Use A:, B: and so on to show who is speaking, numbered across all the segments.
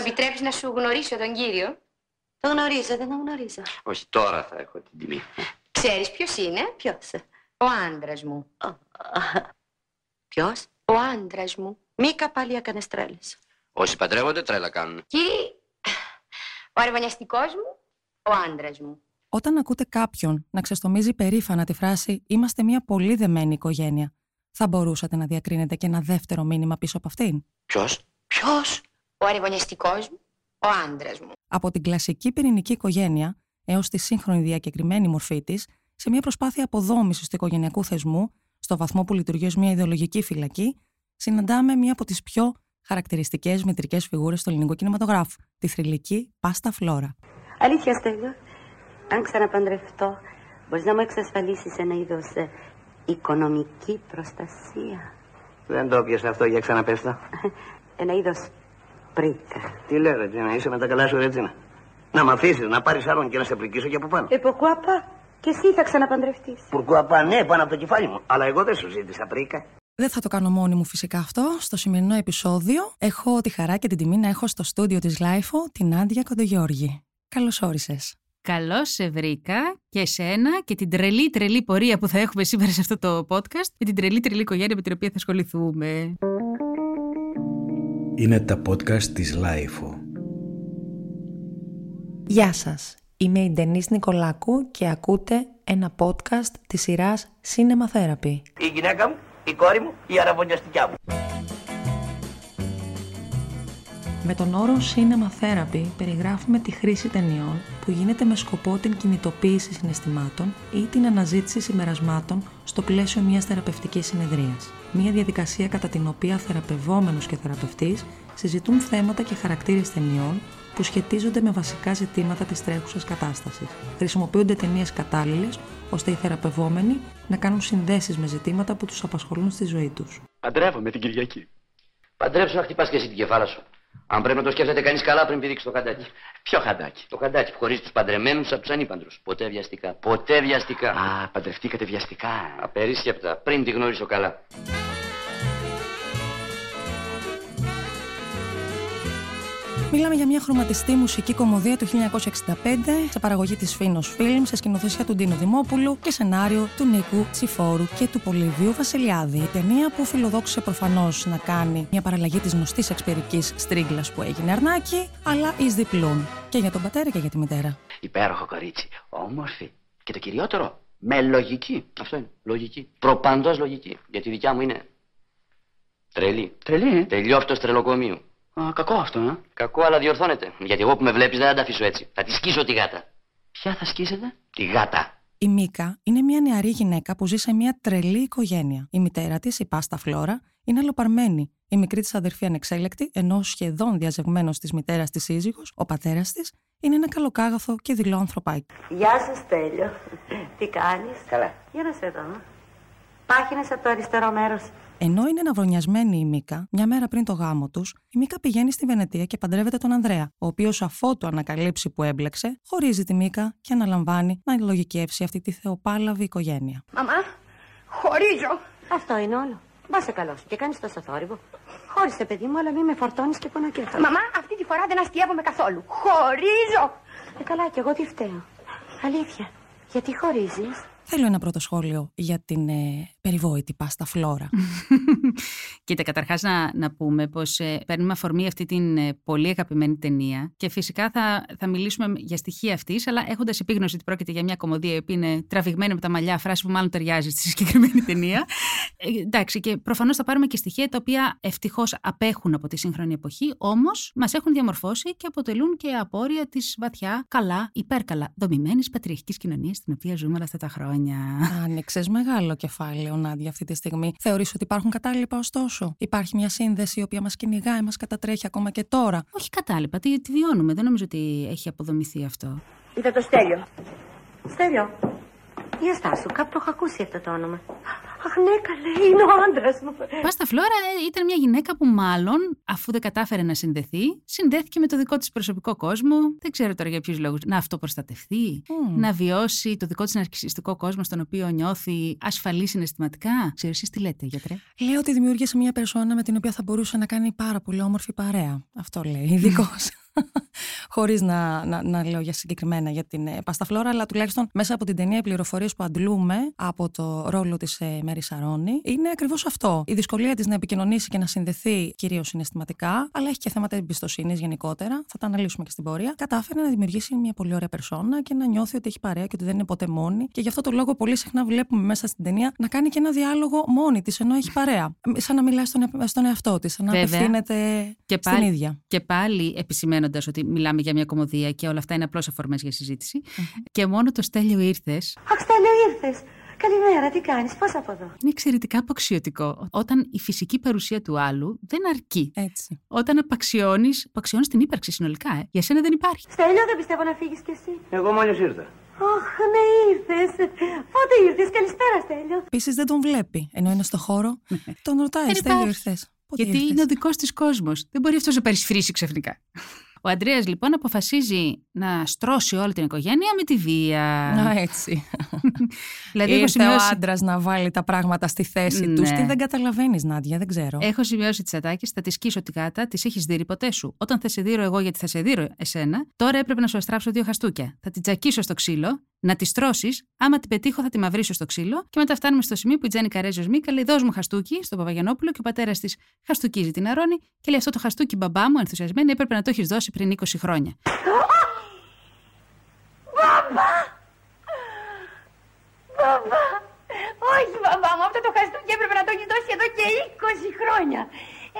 A: επιτρέπει να σου γνωρίσω τον κύριο;
B: Το γνωρίζω, δεν το γνωρίζω.
C: Όχι, τώρα θα έχω την τιμή.
A: Ξέρεις ποιος είναι;
B: Ποιος;
A: Ο άντρας μου.
B: Ποιος;
A: Ο άντρας μου.
B: Μήκα πάλι έκανε τρέλες.
C: Όσοι παντρεύονται, τρέλα κάνουν.
A: Κύριε, ο αρβανιαστικό μου, ο άντρας μου.
D: Όταν ακούτε κάποιον να ξεστομίζει περήφανα τη φράση Είμαστε μια πολύ δεμένη οικογένεια, θα μπορούσατε να διακρίνετε και ένα δεύτερο μήνυμα πίσω από αυτήν.
C: Ποιος;
B: Ποιος;
A: Ο αρβανιαστικό μου, ο άντρας μου.
D: Από την κλασική πυρηνική οικογένεια έως τη σύγχρονη διακεκριμένη μορφή της, σε μια προσπάθεια αποδόμησης του οικογενειακού θεσμού, στο βαθμό που λειτουργεί ως μια ιδεολογική φυλακή, συναντάμε μία από τις πιο χαρακτηριστικές μητρικές φιγούρες του ελληνικού κινηματογράφου, τη θρηλυκή Πάστα Φλόρα.
B: Αλήθεια, Στέλιο. Αν ξαναπαντρευτώ, μπορείς να μου εξασφαλίσεις ένα είδος οικονομική προστασία;
C: Δεν το 'πες αυτό για ξαναπές τα.
B: Ένα είδος προίκα.
C: Τι λέω, Ρετζίνα, είσαι με τα καλά σου, Ρετζίνα. Να μ' αφήσεις, να πάρεις άλλον και να σε προικίσω και από πάνω.
B: Ε, pourquoi pas. Και εσύ θα ξαναπαντρευτείς.
C: Pourquoi pas, ναι, πάνω από το κεφάλι μου. Αλλά εγώ δεν σου ζήτησα προίκα.
D: Δεν θα το κάνω μόνη μου φυσικά αυτό. Στο σημερινό επεισόδιο έχω τη χαρά και την τιμή να έχω στο στούντιο της LiFO τη Νάντια Κοντογεώργη. Καλώς όρισες.
E: Καλώς σε βρήκα και εσένα και την τρελή τρελή πορεία που θα έχουμε σήμερα σε αυτό το podcast και την τρελή τρελή οικογένεια με την οποία θα ασχοληθούμε.
F: Είναι τα podcast της LiFO.
D: Γεια σας. Είμαι η Ντενής Νικολάκου και ακούτε ένα podcast της σειράς Cinema Therapy.
C: Η γυναίκα μου, η κόρη μου, η αρραβωνιαστικιά μου.
D: Με τον όρο Cinema Therapy περιγράφουμε τη χρήση ταινιών που γίνεται με σκοπό την κινητοποίηση συναισθημάτων ή την αναζήτηση συμπερασμάτων στο πλαίσιο μιας θεραπευτικής συνεδρίας. Μια διαδικασία κατά την οποία θεραπευόμενος και θεραπευτής συζητούν θέματα και χαρακτήρες ταινιών που σχετίζονται με βασικά ζητήματα της τρέχουσας κατάστασης. Χρησιμοποιούνται ταινίες κατάλληλες ώστε οι θεραπευόμενοι να κάνουν συνδέσεις με ζητήματα που τους απασχολούν στη ζωή τους.
C: Παντρεύομαι την Κυριακή. Παντρέψου να χτυπάς και εσύ την κεφάλα σου. Αν πρέπει να το σκέφτεται κανείς καλά πριν πηδήξει το χαντάκι.
G: Ποιο χαντάκι;
C: Το χαντάκι που χωρίζει τους παντρεμένους από τους ανήπαντρους. Ποτέ βιαστικά. Ποτέ βιαστικά.
G: Α, παντρευτήκατε βιαστικά.
C: Απερίσκεπτα. Πριν τη γνωρίσω καλά.
D: Μιλάμε για μια χρωματιστή μουσική κομμωδία του 1965 σε παραγωγή της Φίνος Φιλμ, σε σκηνοθεσία του Ντίνο Δημόπουλου και σενάριο του Νίκου Τσιφόρου και του Πολυβίου Βασιλιάδη. Η ταινία που φιλοδόξησε προφανώς να κάνει μια παραλλαγή της γνωστής εξπερικής στρίγκλας που έγινε Αρνάκη, αλλά εις διπλούν και για τον πατέρα και για τη μητέρα.
G: Υπέροχο κορίτσι. Όμορφη. Και το κυριότερο, με λογική. Αυτό είναι. Λογική. Προπαντός λογική. Γιατί η δικιά μου είναι τρελή.
C: Τρελή, ε;
G: Τελειόφτος τρελοκομείου.
C: Α, κακό αυτό, ε.
G: Κακό, αλλά διορθώνεται. Γιατί εγώ που με βλέπεις δεν θα τα αφήσω έτσι. Θα τη σκίσω τη γάτα.
C: Ποια θα σκίσετε;
G: Τη γάτα.
D: Η Μίκα είναι μια νεαρή γυναίκα που ζει σε μια τρελή οικογένεια. Η μητέρα της, η Πάστα Φλόρα, είναι αλλοπαρμένη. Η μικρή της αδερφή ανεξέλεκτη, ενώ σχεδόν διαζευμένος της μητέρας της σύζυγος, ο πατέρας της, είναι ένα καλοκάγαθο και δειλό ανθρωπάκι.
B: Γεια σου, Στέλιο. Τι κάνεις;
C: Καλά.
B: Για να σε δω. Πάχινες από το αριστερό μέρος.
D: Ενώ είναι αναβρονιασμένη η Μίκα, μια μέρα πριν το γάμο τους, η Μίκα πηγαίνει στη Βενετία και παντρεύεται τον Ανδρέα, ο οποίος αφότου ανακαλύψει που έμπλεξε, χωρίζει τη Μίκα και αναλαμβάνει να λογικεύσει αυτή τη θεοπάλαβη οικογένεια.
A: Μαμά, χωρίζω.
B: Αυτό είναι όλο. Μπα σε καλό σου και κάνεις τόσο θόρυβο. Χώρισε, παιδί μου, αλλά μην με φορτώνεις και πονακέφαλο.
A: Μαμά, αυτή τη φορά δεν αστείευομαι καθόλου. Χωρίζω.
B: Ε, καλά, και εγώ τι φταίω. Αλήθεια. Γιατί χωρίζεις;
D: Θέλω ένα πρώτο σχόλιο για την ε, περιβόητη πάστα φλόρα.
E: Κοίτα, καταρχάς να, να πούμε πως ε, παίρνουμε αφορμή αυτή την ε, πολύ αγαπημένη ταινία και φυσικά θα, θα μιλήσουμε για στοιχεία αυτής, αλλά έχοντας επίγνωση ότι πρόκειται για μια κομμωδία η οποία είναι τραβηγμένη με τα μαλλιά, φράση που μάλλον ταιριάζει στη συγκεκριμένη ταινία. Ε, εντάξει, και προφανώς θα πάρουμε και στοιχεία τα οποία ευτυχώς απέχουν από τη σύγχρονη εποχή, όμως μας έχουν διαμορφώσει και αποτελούν και απόρρια της βαθιά, καλά, υπέρκαλα δομημένης πατριαρχικής κοινωνίας στην οποία ζούμε όλα αυτά τα χρόνια.
D: Άνοιξες μεγάλο κεφάλαιο, Νάντια, αυτή τη στιγμή. Θεωρείς ότι υπάρχουν κατάλοιπα, ωστόσο. Υπάρχει μια σύνδεση η οποία μας κυνηγάει, μας κατατρέχει ακόμα και τώρα.
E: Όχι κατάλοιπα, τι, τι βιώνουμε. Δεν νομίζω ότι έχει αποδομηθεί αυτό.
B: Είδα το Στέλιο. Στέλιο. Για σου, κάπου το έχω ακούσει αυτό το όνομα. Αχ, ναι, καλέ, είναι ο άντρας μου.
E: Πάστα Φλόρα ε, ήταν μια γυναίκα που μάλλον, αφού δεν κατάφερε να συνδεθεί, συνδέθηκε με το δικό της προσωπικό κόσμο. Δεν ξέρω τώρα για ποιους λόγους. Να αυτοπροστατευτεί, να βιώσει το δικό της ναρκιστικό κόσμο, στον οποίο νιώθει ασφαλή συναισθηματικά. Ξέρω, εσείς τι λέτε, γιατρέ;
D: Λέω ότι δημιούργησε μια περσόνα με την οποία θα μπορούσε να κάνει πάρα πολύ όμορφη παρέα. Αυτό λέει, ειδικός. Χωρίς να, να, να λέω για συγκεκριμένα για την ε, Πασταφλόρα, αλλά τουλάχιστον μέσα από την ταινία οι πληροφορίες που αντλούμε από το ρόλο της ε, Μέρη Σαρώνη είναι ακριβώς αυτό. Η δυσκολία της να επικοινωνήσει και να συνδεθεί κυρίως συναισθηματικά, αλλά έχει και θέματα εμπιστοσύνης γενικότερα. Θα τα αναλύσουμε και στην πορεία. Κατάφερε να δημιουργήσει μια πολύ ωραία περσόνα και να νιώθει ότι έχει παρέα και ότι δεν είναι ποτέ μόνη. Και γι' αυτό το λόγο πολύ συχνά βλέπουμε μέσα στην ταινία να κάνει και ένα διάλογο μόνη της, ενώ έχει παρέα. Σαν να μιλάει στον, ε, στον εαυτό της, σαν να απευθύνεται
E: και
D: στην
E: πάλι,
D: ίδια.
E: Και πάλι επισημένοντας ότι μιλάμε για μια κομμωδία και όλα αυτά είναι απλώς αφορμές για συζητηση Και μόνο το Στέλιο ήρθες.
B: Αχ, Στέλιο ήρθες. Καλημέρα, τι κάνεις, πώς από εδώ;
E: Είναι εξαιρετικά αποξιωτικό. Όταν η φυσική παρουσία του άλλου δεν αρκεί.
D: Έτσι.
E: Όταν απαξιώνεις, απαξιώνεις την ύπαρξη συνολικά. Ε. Για σένα δεν υπάρχει.
B: Στέλιο, δεν πιστεύω να φύγεις κι εσύ.
C: Εγώ μόλις ήρθα.
B: Αχ, ναι, ήρθες. Πότε ήρθες, καλησπέρα, Στέλιο.
D: Επίσης δεν τον βλέπει, ενώ είναι στο χώρο. τον ρωτάει,
E: Δεν
D: Στέλιο
E: υπάρχει.
D: ήρθες.
E: Γιατί είναι ο δικός της κόσμος. Δεν μπορεί αυτός να περισφρήσει ξαφνικά. Ο Αντρέας λοιπόν αποφασίζει να στρώσει όλη την οικογένεια με τη βία.
D: Να έτσι.
E: δηλαδή έχω
D: Ήρθε ο
E: σημειώσει,
D: άντρας να βάλει τα πράγματα στη θέση
E: Ναι.
D: του. Τι δεν καταλαβαίνεις, Νάντια, δεν ξέρω.
E: έχω σημειώσει τις ατάκες, θα τη σκίσω τη γάτα, τη έχεις δει ποτέ σου; Όταν θα σε δείρω εγώ γιατί θα σε δείρω εσένα, τώρα έπρεπε να σου αστράψω δύο χαστούκια. Θα την τσακίσω στο ξύλο, να τη τρώσεις, άμα την πετύχω θα τη μαυρίσω στο ξύλο και μετά φτάνουμε στο σημείο που η Τζέννη Καρέζος Μίκα λέει: Δώσ' μου χαστούκι στον Παπαγιανόπουλο και ο πατέρας της χαστούκίζει την Αρώνη και λέει: Αυτό το χαστούκι μπαμπά μου, ενθουσιασμένη, έπρεπε να το έχεις δώσει πριν 20 χρόνια.
A: Μπαμπά! Όχι, μπαμπά μου, αυτό το χαστούκι έπρεπε να το έχεις δώσει εδώ και 20 χρόνια.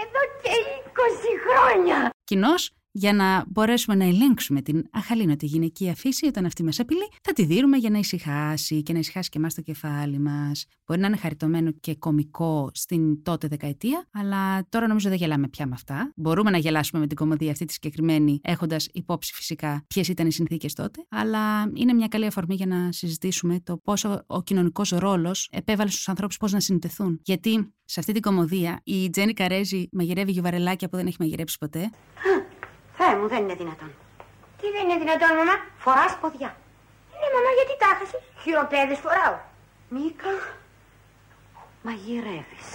A: Εδώ και 20 χρόνια.
E: Κοινώ, για να μπορέσουμε να ελέγξουμε την αχαλήνωτη γυναικεία φύση όταν αυτή μας απειλεί, θα τη δίνουμε για να ησυχάσει και να ησυχάσει και εμάς το κεφάλι μας. Μπορεί να είναι χαριτωμένο και κωμικό στην τότε δεκαετία, αλλά τώρα νομίζω δεν γελάμε πια με αυτά. Μπορούμε να γελάσουμε με την κομμωδία αυτή τη συγκεκριμένη, έχοντας υπόψη φυσικά ποιες ήταν οι συνθήκες τότε, αλλά είναι μια καλή αφορμή για να συζητήσουμε το πόσο ο κοινωνικός ρόλος επέβαλε στους ανθρώπους πώς να συνδεθούν. Γιατί σε αυτή την κομμωδία η Τζέννη Καρέζη μαγειρεύει γιουβαρελάκια που δεν έχει μαγειρέψει ποτέ.
B: Θεέ μου, δεν είναι δυνατόν.
A: Τι δεν είναι δυνατόν, μαμά;
B: Φοράς ποδιά.
A: Ναι, μαμά, γιατί τα έχασες; Χειροπέδες φοράω.
B: Μίκα, μαγειρεύεις.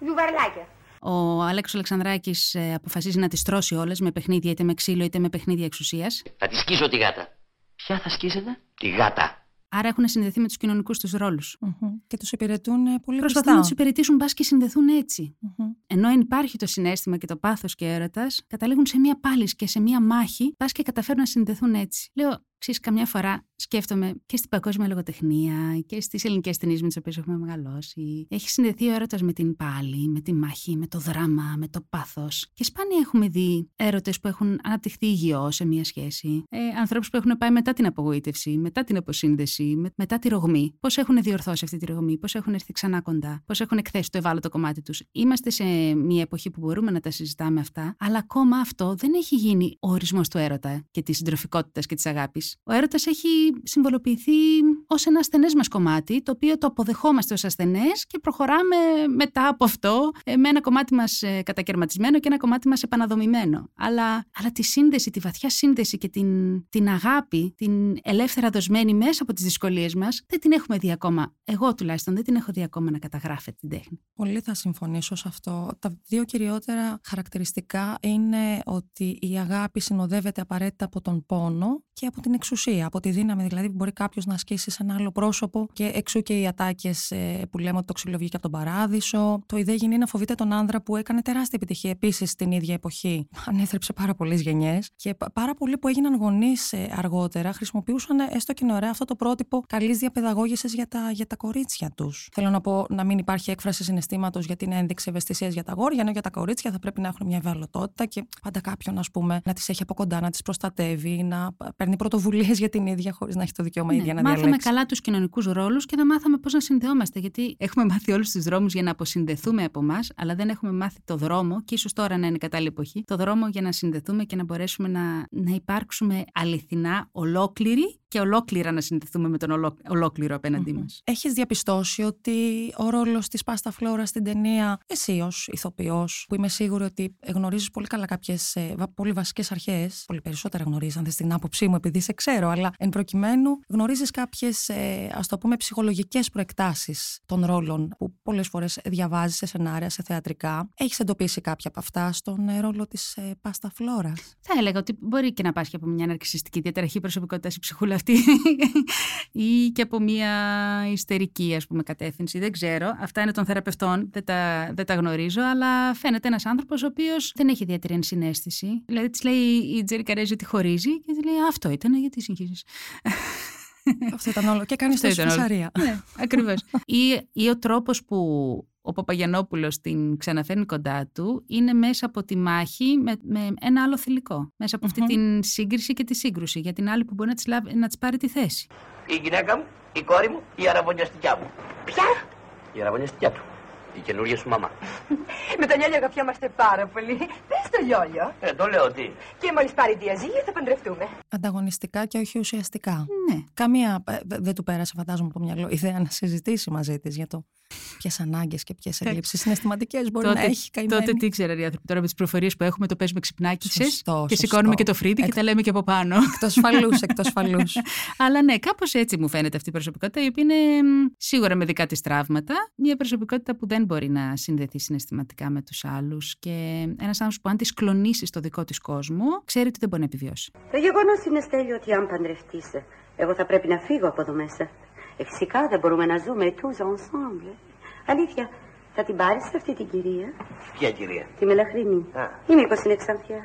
A: Γιουβαρλάκια.
E: Ο Αλέξο Αλεξανδράκης αποφασίζει να τις τρώσει όλες με παιχνίδια είτε με ξύλο είτε με παιχνίδια εξουσίας.
C: Θα τη σκίσω τη γάτα.
G: Ποια θα σκίσετε;
C: Τη γάτα.
E: Άρα έχουν συνδεθεί με τους κοινωνικούς τους ρόλους.
D: Μμμ. Και τους υπηρετούν ε, πολύ
E: Προσπαθούν να τους
D: πιστά.
E: υπηρετήσουν, μπας και συνδεθούν έτσι.
D: Μμμ.
E: Ενώ εν υπάρχει το συνέστημα και το πάθος και έρωτας, καταλήγουν σε μία πάλι και σε μία μάχη, πα και καταφέρουν να συνδεθούν έτσι. Λέω, ξέρεις, καμιά φορά σκέφτομαι και στην παγκόσμια λογοτεχνία και στις ελληνικές ταινίες με τις οποίες έχουμε μεγαλώσει. Έχει συνδεθεί ο έρωτας με την πάλη, με τη μάχη, με το δράμα, με το πάθος. Και σπάνια έχουμε δει έρωτες που έχουν αναπτυχθεί υγιώς σε μία σχέση. Ε, Ανθρώπους που έχουν πάει μετά την απογοήτευση, μετά την αποσύνδεση, με- μετά τη ρογμή. Πώς έχουν διορθώσει αυτή τη ρογμή, πώς έχουν έρθει ξανά κοντά, πώς έχουν εκθέσει το ευάλωτο κομμάτι τους. Είμαστε σε μια εποχή που μπορούμε να τα συζητάμε αυτά, αλλά ακόμα αυτό δεν έχει γίνει ο ορισμός του έρωτα και της συντροφικότητας και της αγάπης. Ο έρωτας έχει συμβολοποιηθεί ως ένα ασθενές μας κομμάτι, το οποίο το αποδεχόμαστε ως ασθενές και προχωράμε μετά από αυτό ε, με ένα κομμάτι μας κατακαιρματισμένο και ένα κομμάτι μας επαναδομημένο. Αλλά, αλλά τη σύνδεση, τη βαθιά σύνδεση και την, την αγάπη, την ελεύθερα δοσμένη μέσα από τις δυσκολίες μας, δεν την έχουμε δει ακόμα. Εγώ τουλάχιστον δεν την έχω δει ακόμα να καταγράφεται την τέχνη.
D: Πολύ θα συμφωνήσω σε αυτό. Τα δύο κυριότερα χαρακτηριστικά είναι ότι η αγάπη συνοδεύεται απαραίτητα από τον πόνο και από την εξουσία, από τη δύναμη δηλαδή που μπορεί κάποιος να ασκήσει σε ένα άλλο πρόσωπο και εξού και οι ατάκες που λέμε ότι το ξύλο βγήκε από τον παράδεισο. Το ιδέα γίνει να φοβείται τον άνδρα που έκανε τεράστια επιτυχία επίσης στην ίδια εποχή. Ανέθρεψε πάρα πολλές γενιές και πα- πάρα πολλοί που έγιναν γονείς αργότερα χρησιμοποιούσαν ε, έστω και είναι ωραία αυτό το πρότυπο καλής διαπαιδαγώγησης για τα, για τα κορίτσια τους. Θέλω να πω να μην υπάρχει έκφραση συναισθήματος γιατί είναι ένδειξη ευαισθησίας για τα αγόρια, ενώ για τα κορίτσια θα πρέπει να έχουν μια ευαλωτότητα και πάντα κάποιον, ας πούμε, να τις έχει από κοντά, να τις προστατεύει, να παίρνει πρωτοβουλίε για την ίδια χωρίς να έχει το δικαίωμα
E: Ναι,
D: ίδια να
E: μάθαμε
D: διαλέξει.
E: καλά τους κοινωνικούς ρόλους και δεν μάθαμε πώς να συνδεόμαστε. Γιατί έχουμε μάθει όλους τους δρόμους για να αποσυνδεθούμε από εμάς, αλλά δεν έχουμε μάθει το δρόμο, και ίσως τώρα να είναι η κατάλληλη εποχή, το δρόμο για να συνδεθούμε και να μπορέσουμε να, να υπάρξουμε αληθινά ολόκληροι και ολόκληρα να συνδεθούμε με τον ολό, ολόκληρο απέναντί μας.
D: Έχεις διαπιστώσει ότι ο ρόλος της Πάστα Φλόρα στην ταινία, εσύ ως ηθοποιός, που είμαι σίγουρη ότι γνωρίζεις πολύ καλά κάποιες πολύ βασικές αρχές, πολύ περισσότερα γνωρίζεις, αν θες την άποψή μου, επειδή σε ξέρω, αλλά εν προκειμένου γνωρίζεις κάποιες, ας το πούμε, ψυχολογικές προεκτάσεις των ρόλων που πολλές φορές διαβάζεις σε σενάρια, σε θεατρικά. Έχεις εντοπίσει κάποια από αυτά στον ε, ρόλο της ε, Πάστα Φλόρα.
E: Θα έλεγα ότι μπορεί και να πάσχει από μια ναρκιστική διαταραχή προσωπικότητας η ψυχούλα αυτή ή και από μια ιστερική ας πούμε κατεύθυνση. Δεν ξέρω. Αυτά είναι των θεραπευτών. Δεν τα, δεν τα γνωρίζω. Αλλά φαίνεται ένας άνθρωπος ο οποίος δεν έχει ιδιαίτερη ενσυναίσθηση. Δηλαδή της λέει η Τζέρι Καρέζη ότι χωρίζει και της λέει Αυτό ήταν, γιατί συγχύζει.
D: Αυτό ήταν όλο. Και κάνεις το φυσαρία.
E: ναι, ακριβώς. ή, ή ο τρόπος που ο Παπαγιανόπουλος την ξαναφέρνει κοντά του είναι μέσα από τη μάχη με, με ένα άλλο θηλυκό. Μέσα από αυτή την σύγκριση και τη σύγκρουση για την άλλη που μπορεί να της, λάβει, να της πάρει τη θέση.
H: Η γυναίκα μου, η κόρη μου, η αραβωνιαστικιά μου.
A: Ποια;
H: Η αραβωνιαστικιά του. Η καινούργια σου μαμά.
A: Με τον Λιόλιο αγαπιόμαστε πάρα πολύ. Πες το Λιόλιο.
H: Ε, το λέω τι;
A: Και μόλις πάρει διαζύγιο θα παντρευτούμε.
D: Ανταγωνιστικά και όχι ουσιαστικά.
E: Ναι.
D: Καμία ε, δεν του πέρασε, φαντάζομαι, από το μυαλό ιδέα να συζητήσει μαζί της για το ποιες ανάγκες και ποιες ελλείψεις συναισθηματικές μπορεί
E: τότε,
D: να έχει καημένη.
E: Τότε τι ξέρανε οι άνθρωποι. Τώρα με τις προφορίες που έχουμε το παίζουμε ξυπνάκισε
D: Σωστό,
E: και
D: σωστό.
E: σηκώνουμε και το φρύδι
D: Εκ-
E: και τα λέμε και από πάνω.
D: Εκτός φαλούς, εκτός φαλούς.
E: Αλλά ναι, κάπως έτσι μου φαίνεται αυτή η προσωπικότητα, η οποία είναι μ, σίγουρα με δικά της τραύματα. Μια προσωπικότητα που δεν μπορεί να συνδεθεί συναισθηματικά με τους άλλους. Και ένας άνθρωπος που αν τη κλονίσει στο δικό της κόσμο, ξέρει ότι δεν μπορεί να επιβιώσει.
B: Το γεγονός είναι, Στέλιο, ότι αν παντρευτείς, εγώ θα πρέπει να φύγω από εδώ μέσα. Ε, φυσικά δεν μπορούμε να ζούμε tous ensemble. Αλήθεια, θα την πάρεις αυτή την κυρία,
H: Ποια κυρία;
B: τη μελαχρινή.
H: Α.
B: Ή μήπως είναι ξανθιά.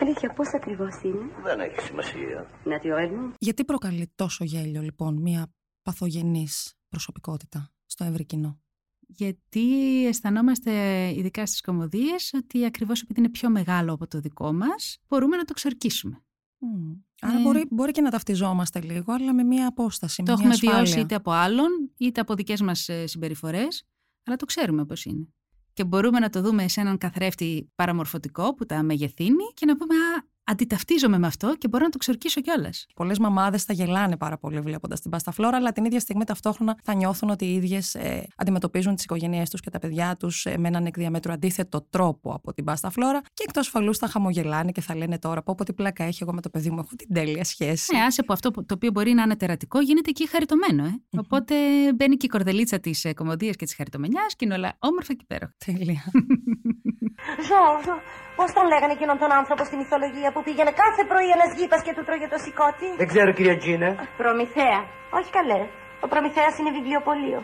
B: Αλήθεια, πώς ακριβώς είναι;
H: Δεν έχει σημασία.
B: Naturellement.
D: Γιατί προκαλεί τόσο γέλιο, λοιπόν, μια παθογενής προσωπικότητα στο ευρύ κοινό;
E: Γιατί αισθανόμαστε, ειδικά στις κομμωδίες, ότι ακριβώς επειδή είναι πιο μεγάλο από το δικό μας, μπορούμε να το ξορκίσουμε.
D: Μμ. Άρα
E: Ε.
D: μπορεί, μπορεί και να ταυτιζόμαστε λίγο, αλλά με μια απόσταση.
E: Το
D: με μια
E: έχουμε
D: ασφάλεια.
E: βιώσει είτε από άλλον, είτε από δικές μας ε, συμπεριφορές, αλλά το ξέρουμε πώς είναι. Και μπορούμε να το δούμε σε έναν καθρέφτη παραμορφωτικό που τα μεγεθύνει και να πούμε «Α, αντιταυτίζομαι με αυτό και μπορώ να το ξορκίσω κιόλας.
D: Πολλές μαμάδες θα γελάνε πάρα πολύ βλέποντας την Πάστα Φλόρα, αλλά την ίδια στιγμή ταυτόχρονα θα νιώθουν ότι οι ίδιες ε, αντιμετωπίζουν τις οικογένειές τους και τα παιδιά τους ε, με έναν εκ διαμέτρου αντίθετο τρόπο από την Πάστα Φλόρα και εκτός φαλού θα χαμογελάνε και θα λένε τώρα: Πω, πω τι πλάκα έχει, εγώ με το παιδί μου έχω την τέλεια σχέση.
E: Ναι, άσε που αυτό που- το οποίο μπορεί να είναι τερατικό γίνεται εκεί χαριτωμένο. Ε. Οπότε μπαίνει και η κορδελίτσα της ε, κομμωδίας και της χαριτομενιά και είναι όλα όμορφα και υπέροχα.
D: Τέλεια.
A: Ζόρζο, πώς τον λέγανε εκείνον τον άνθρωπο στη μυθολογία που πήγαινε κάθε πρωί ένας γήπας και του τρώγε το σηκώτη;
H: Δεν ξέρω, κυρία Τζίνα.
A: Προμηθέα. Όχι καλέ. Ο Προμηθέας είναι βιβλιοπωλείο.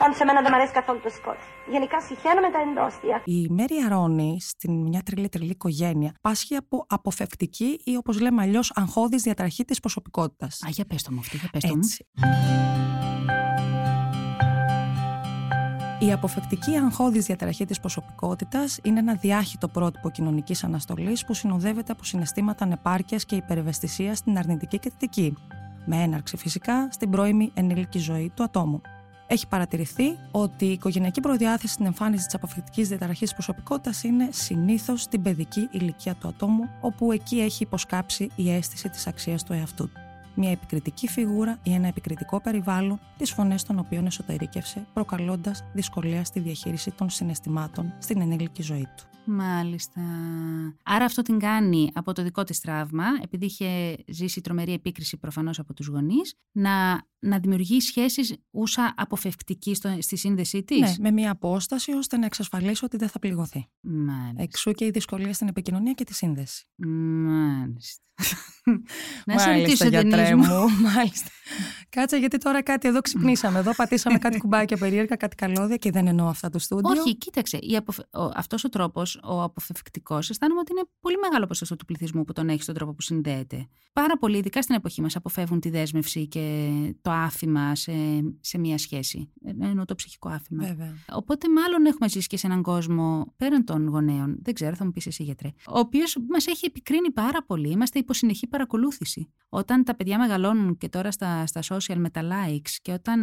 A: Πάντως σε μένα δεν μ' αρέσει καθόλου το σηκώτη. Γενικά συχαίνω με τα εντόστια.
D: Η Μέρη Αρώνη στην μια τρελή τρελή οικογένεια πάσχει από αποφευτική ή όπως λέμε αλλιώς αγχώδης διαταραχή της προσωπικότητας.
E: Α, για πες το μου αυτή, για πες το μου.
D: Η αποφεκτική αγχώδης διαταραχή της προσωπικότητας είναι ένα διάχυτο πρότυπο κοινωνικής αναστολής που συνοδεύεται από συναισθήματα ανεπάρκειας και υπερευαισθησίας στην αρνητική και θετική, με έναρξη φυσικά στην πρώιμη ενήλικη ζωή του ατόμου. Έχει παρατηρηθεί ότι η οικογενειακή προδιάθεση στην εμφάνιση της αποφεκτικής διαταραχής τη προσωπικότητας είναι συνήθως στην παιδική ηλικία του ατόμου, όπου εκεί έχει υποσκάψει η αίσθηση της αξίας του εαυτού του μια επικριτική φιγούρα ή ένα επικριτικό περιβάλλον, τις φωνές των οποίων εσωτερήκευσε, προκαλώντας δυσκολία στη διαχείριση των συναισθημάτων στην ενήλικη ζωή του.
E: Μάλιστα. Άρα αυτό την κάνει από το δικό της τραύμα, επειδή είχε ζήσει τρομερή επίκριση προφανώς από τους γονείς, να, να δημιουργεί σχέσεις ούσα αποφευκτική στο, στη σύνδεσή της;
D: Ναι, με μια απόσταση ώστε να εξασφαλίσει ότι δεν θα πληγωθεί.
E: Μάλιστα.
D: Εξού και η δυσκολία στην επικοινωνία και τη σύνδεση.
E: Μάλιστα. Να σε
D: Μάλιστα,
E: ρωτήσω,
D: γιατρέ
E: Δενίζ
D: μου. Μάλιστα. Κάτσε, γιατί τώρα κάτι εδώ ξυπνήσαμε. Εδώ πατήσαμε κάτι κουμπάκια περίεργα, κάτι καλώδια και δεν εννοώ αυτά του στούντιο.
E: Όχι, κοίταξε. Αποφε... Αυτός ο τρόπος, ο αποφευκτικό, αισθάνομαι ότι είναι πολύ μεγάλο ποσοστό του πληθυσμού που τον έχει στον τρόπο που συνδέεται. Πάρα πολύ, ειδικά στην εποχή μας, αποφεύγουν τη δέσμευση και το άφημα σε, σε μία σχέση. Ε, εννοώ το ψυχικό άφημα.
D: Βέβαια.
E: Οπότε, μάλλον έχουμε ζήσει και σε έναν κόσμο πέραν των γονέων. Δεν ξέρω, θα μου πεις εσύ γιατρέ. Ο οποίος μας έχει επικρίνει πάρα πολύ. Είμαστε υπό συνεχή παρακολούθηση. Όταν τα παιδιά μεγαλώνουν και τώρα στα, στα social με τα likes και όταν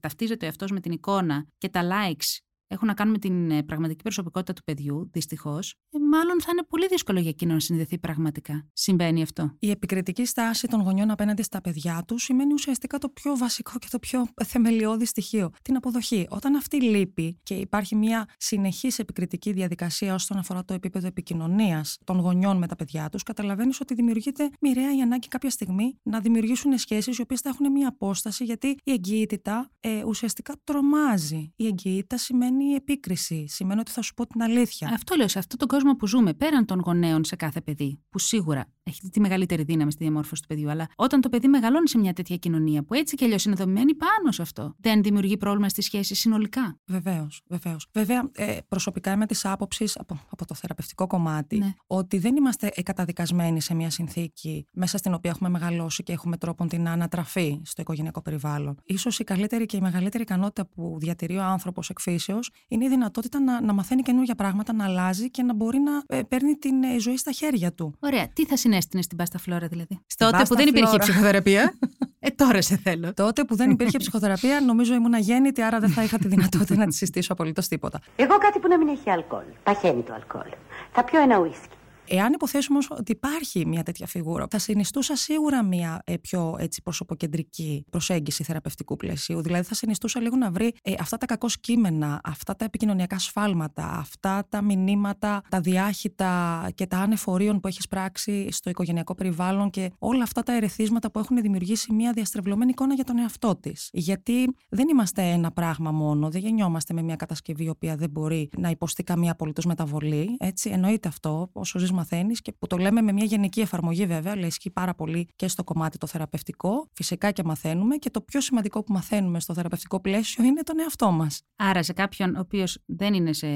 E: ταυτίζεται ο εαυτός με την εικόνα και τα likes έχουν να κάνουν με την ε, πραγματική προσωπικότητα του παιδιού, δυστυχώς, ε, μάλλον θα είναι πολύ δύσκολο για εκείνον να συνδεθεί πραγματικά. Συμβαίνει αυτό.
D: Η επικριτική στάση των γονιών απέναντι στα παιδιά τους σημαίνει ουσιαστικά το πιο βασικό και το πιο θεμελιώδη στοιχείο. Την αποδοχή. Όταν αυτή λείπει και υπάρχει μια συνεχής επικριτική διαδικασία όσον αφορά το επίπεδο επικοινωνίας των γονιών με τα παιδιά τους, καταλαβαίνεις ότι δημιουργείται μοιραία η ανάγκη κάποια στιγμή να δημιουργήσουν σχέσεις οι οποίες θα έχουν μια απόσταση, γιατί η εγκύτητα ε, ουσιαστικά τρομάζει. Η εγκύτητα σημαίνει σημαίνει επίκριση. Σημαίνει ότι θα σου πω την αλήθεια.
E: Αυτό λέω. Σε αυτόν τον κόσμο που ζούμε, πέραν των γονέων σε κάθε παιδί, που σίγουρα έχει τη μεγαλύτερη δύναμη στη διαμόρφωση του παιδιού, αλλά όταν το παιδί μεγαλώνει σε μια τέτοια κοινωνία που έτσι κι αλλιώς είναι δομημένη πάνω σε αυτό, δεν δημιουργεί πρόβλημα στη σχέση συνολικά.
D: Βεβαίως, βεβαίως. Βέβαια, ε, προσωπικά είμαι της άποψης από, από το θεραπευτικό κομμάτι ναι. ότι δεν είμαστε καταδικασμένοι σε μια συνθήκη μέσα στην οποία έχουμε μεγαλώσει και έχουμε τρόπον την ανατραφή στο οικογενειακό περιβάλλον. σω η καλύτερη και η μεγαλύτερη ικανότητα που διατηρεί ο άνθρωπος εκφύσεως είναι η δυνατότητα να, να μαθαίνει καινούργια πράγματα, να αλλάζει και να μπορεί να ε, παίρνει την ε, ζωή στα χέρια του.
E: Ωραία. Τι θα συνέστηνες στην Πάστα Φλόρα, δηλαδή; Τότε που δεν υπήρχε ψυχοθεραπεία. ε, τώρα σε θέλω.
D: Τότε που δεν υπήρχε ψυχοθεραπεία, νομίζω ήμουν αγέννητη, άρα δεν θα είχα τη δυνατότητα να της συστήσω απολύτως τίποτα.
B: Εγώ κάτι που να μην έχει αλκοόλ. Παχαίνει το αλκοόλ. Θα πιω ένα ουίσκι.
D: Εάν υποθέσουμε ότι υπάρχει μια τέτοια φιγούρα, θα συνιστούσα σίγουρα μια ε, πιο έτσι, προσωποκεντρική προσέγγιση θεραπευτικού πλαισίου. Δηλαδή, θα συνιστούσα λίγο να βρει ε, αυτά τα κακό κείμενα, αυτά τα επικοινωνιακά σφάλματα, αυτά τα μηνύματα, τα διάχυτα και τα ανεφορίων που έχεις πράξει στο οικογενειακό περιβάλλον και όλα αυτά τα ερεθίσματα που έχουν δημιουργήσει μια διαστρεβλωμένη εικόνα για τον εαυτό της. Γιατί δεν είμαστε ένα πράγμα μόνο, δεν γεννιόμαστε με μια κατασκευή η οποία δεν μπορεί να υποστεί καμία απολύτως μεταβολή. Έτσι, εννοείται αυτό. Όσο ζει μαθαίνεις και που το λέμε με μια γενική εφαρμογή βέβαια, αλλά ισχύει πάρα πολύ και στο κομμάτι το θεραπευτικό. Φυσικά και μαθαίνουμε και το πιο σημαντικό που μαθαίνουμε στο θεραπευτικό πλαίσιο είναι τον εαυτό μας.
E: Άρα, σε κάποιον ο οποίος δεν είναι σε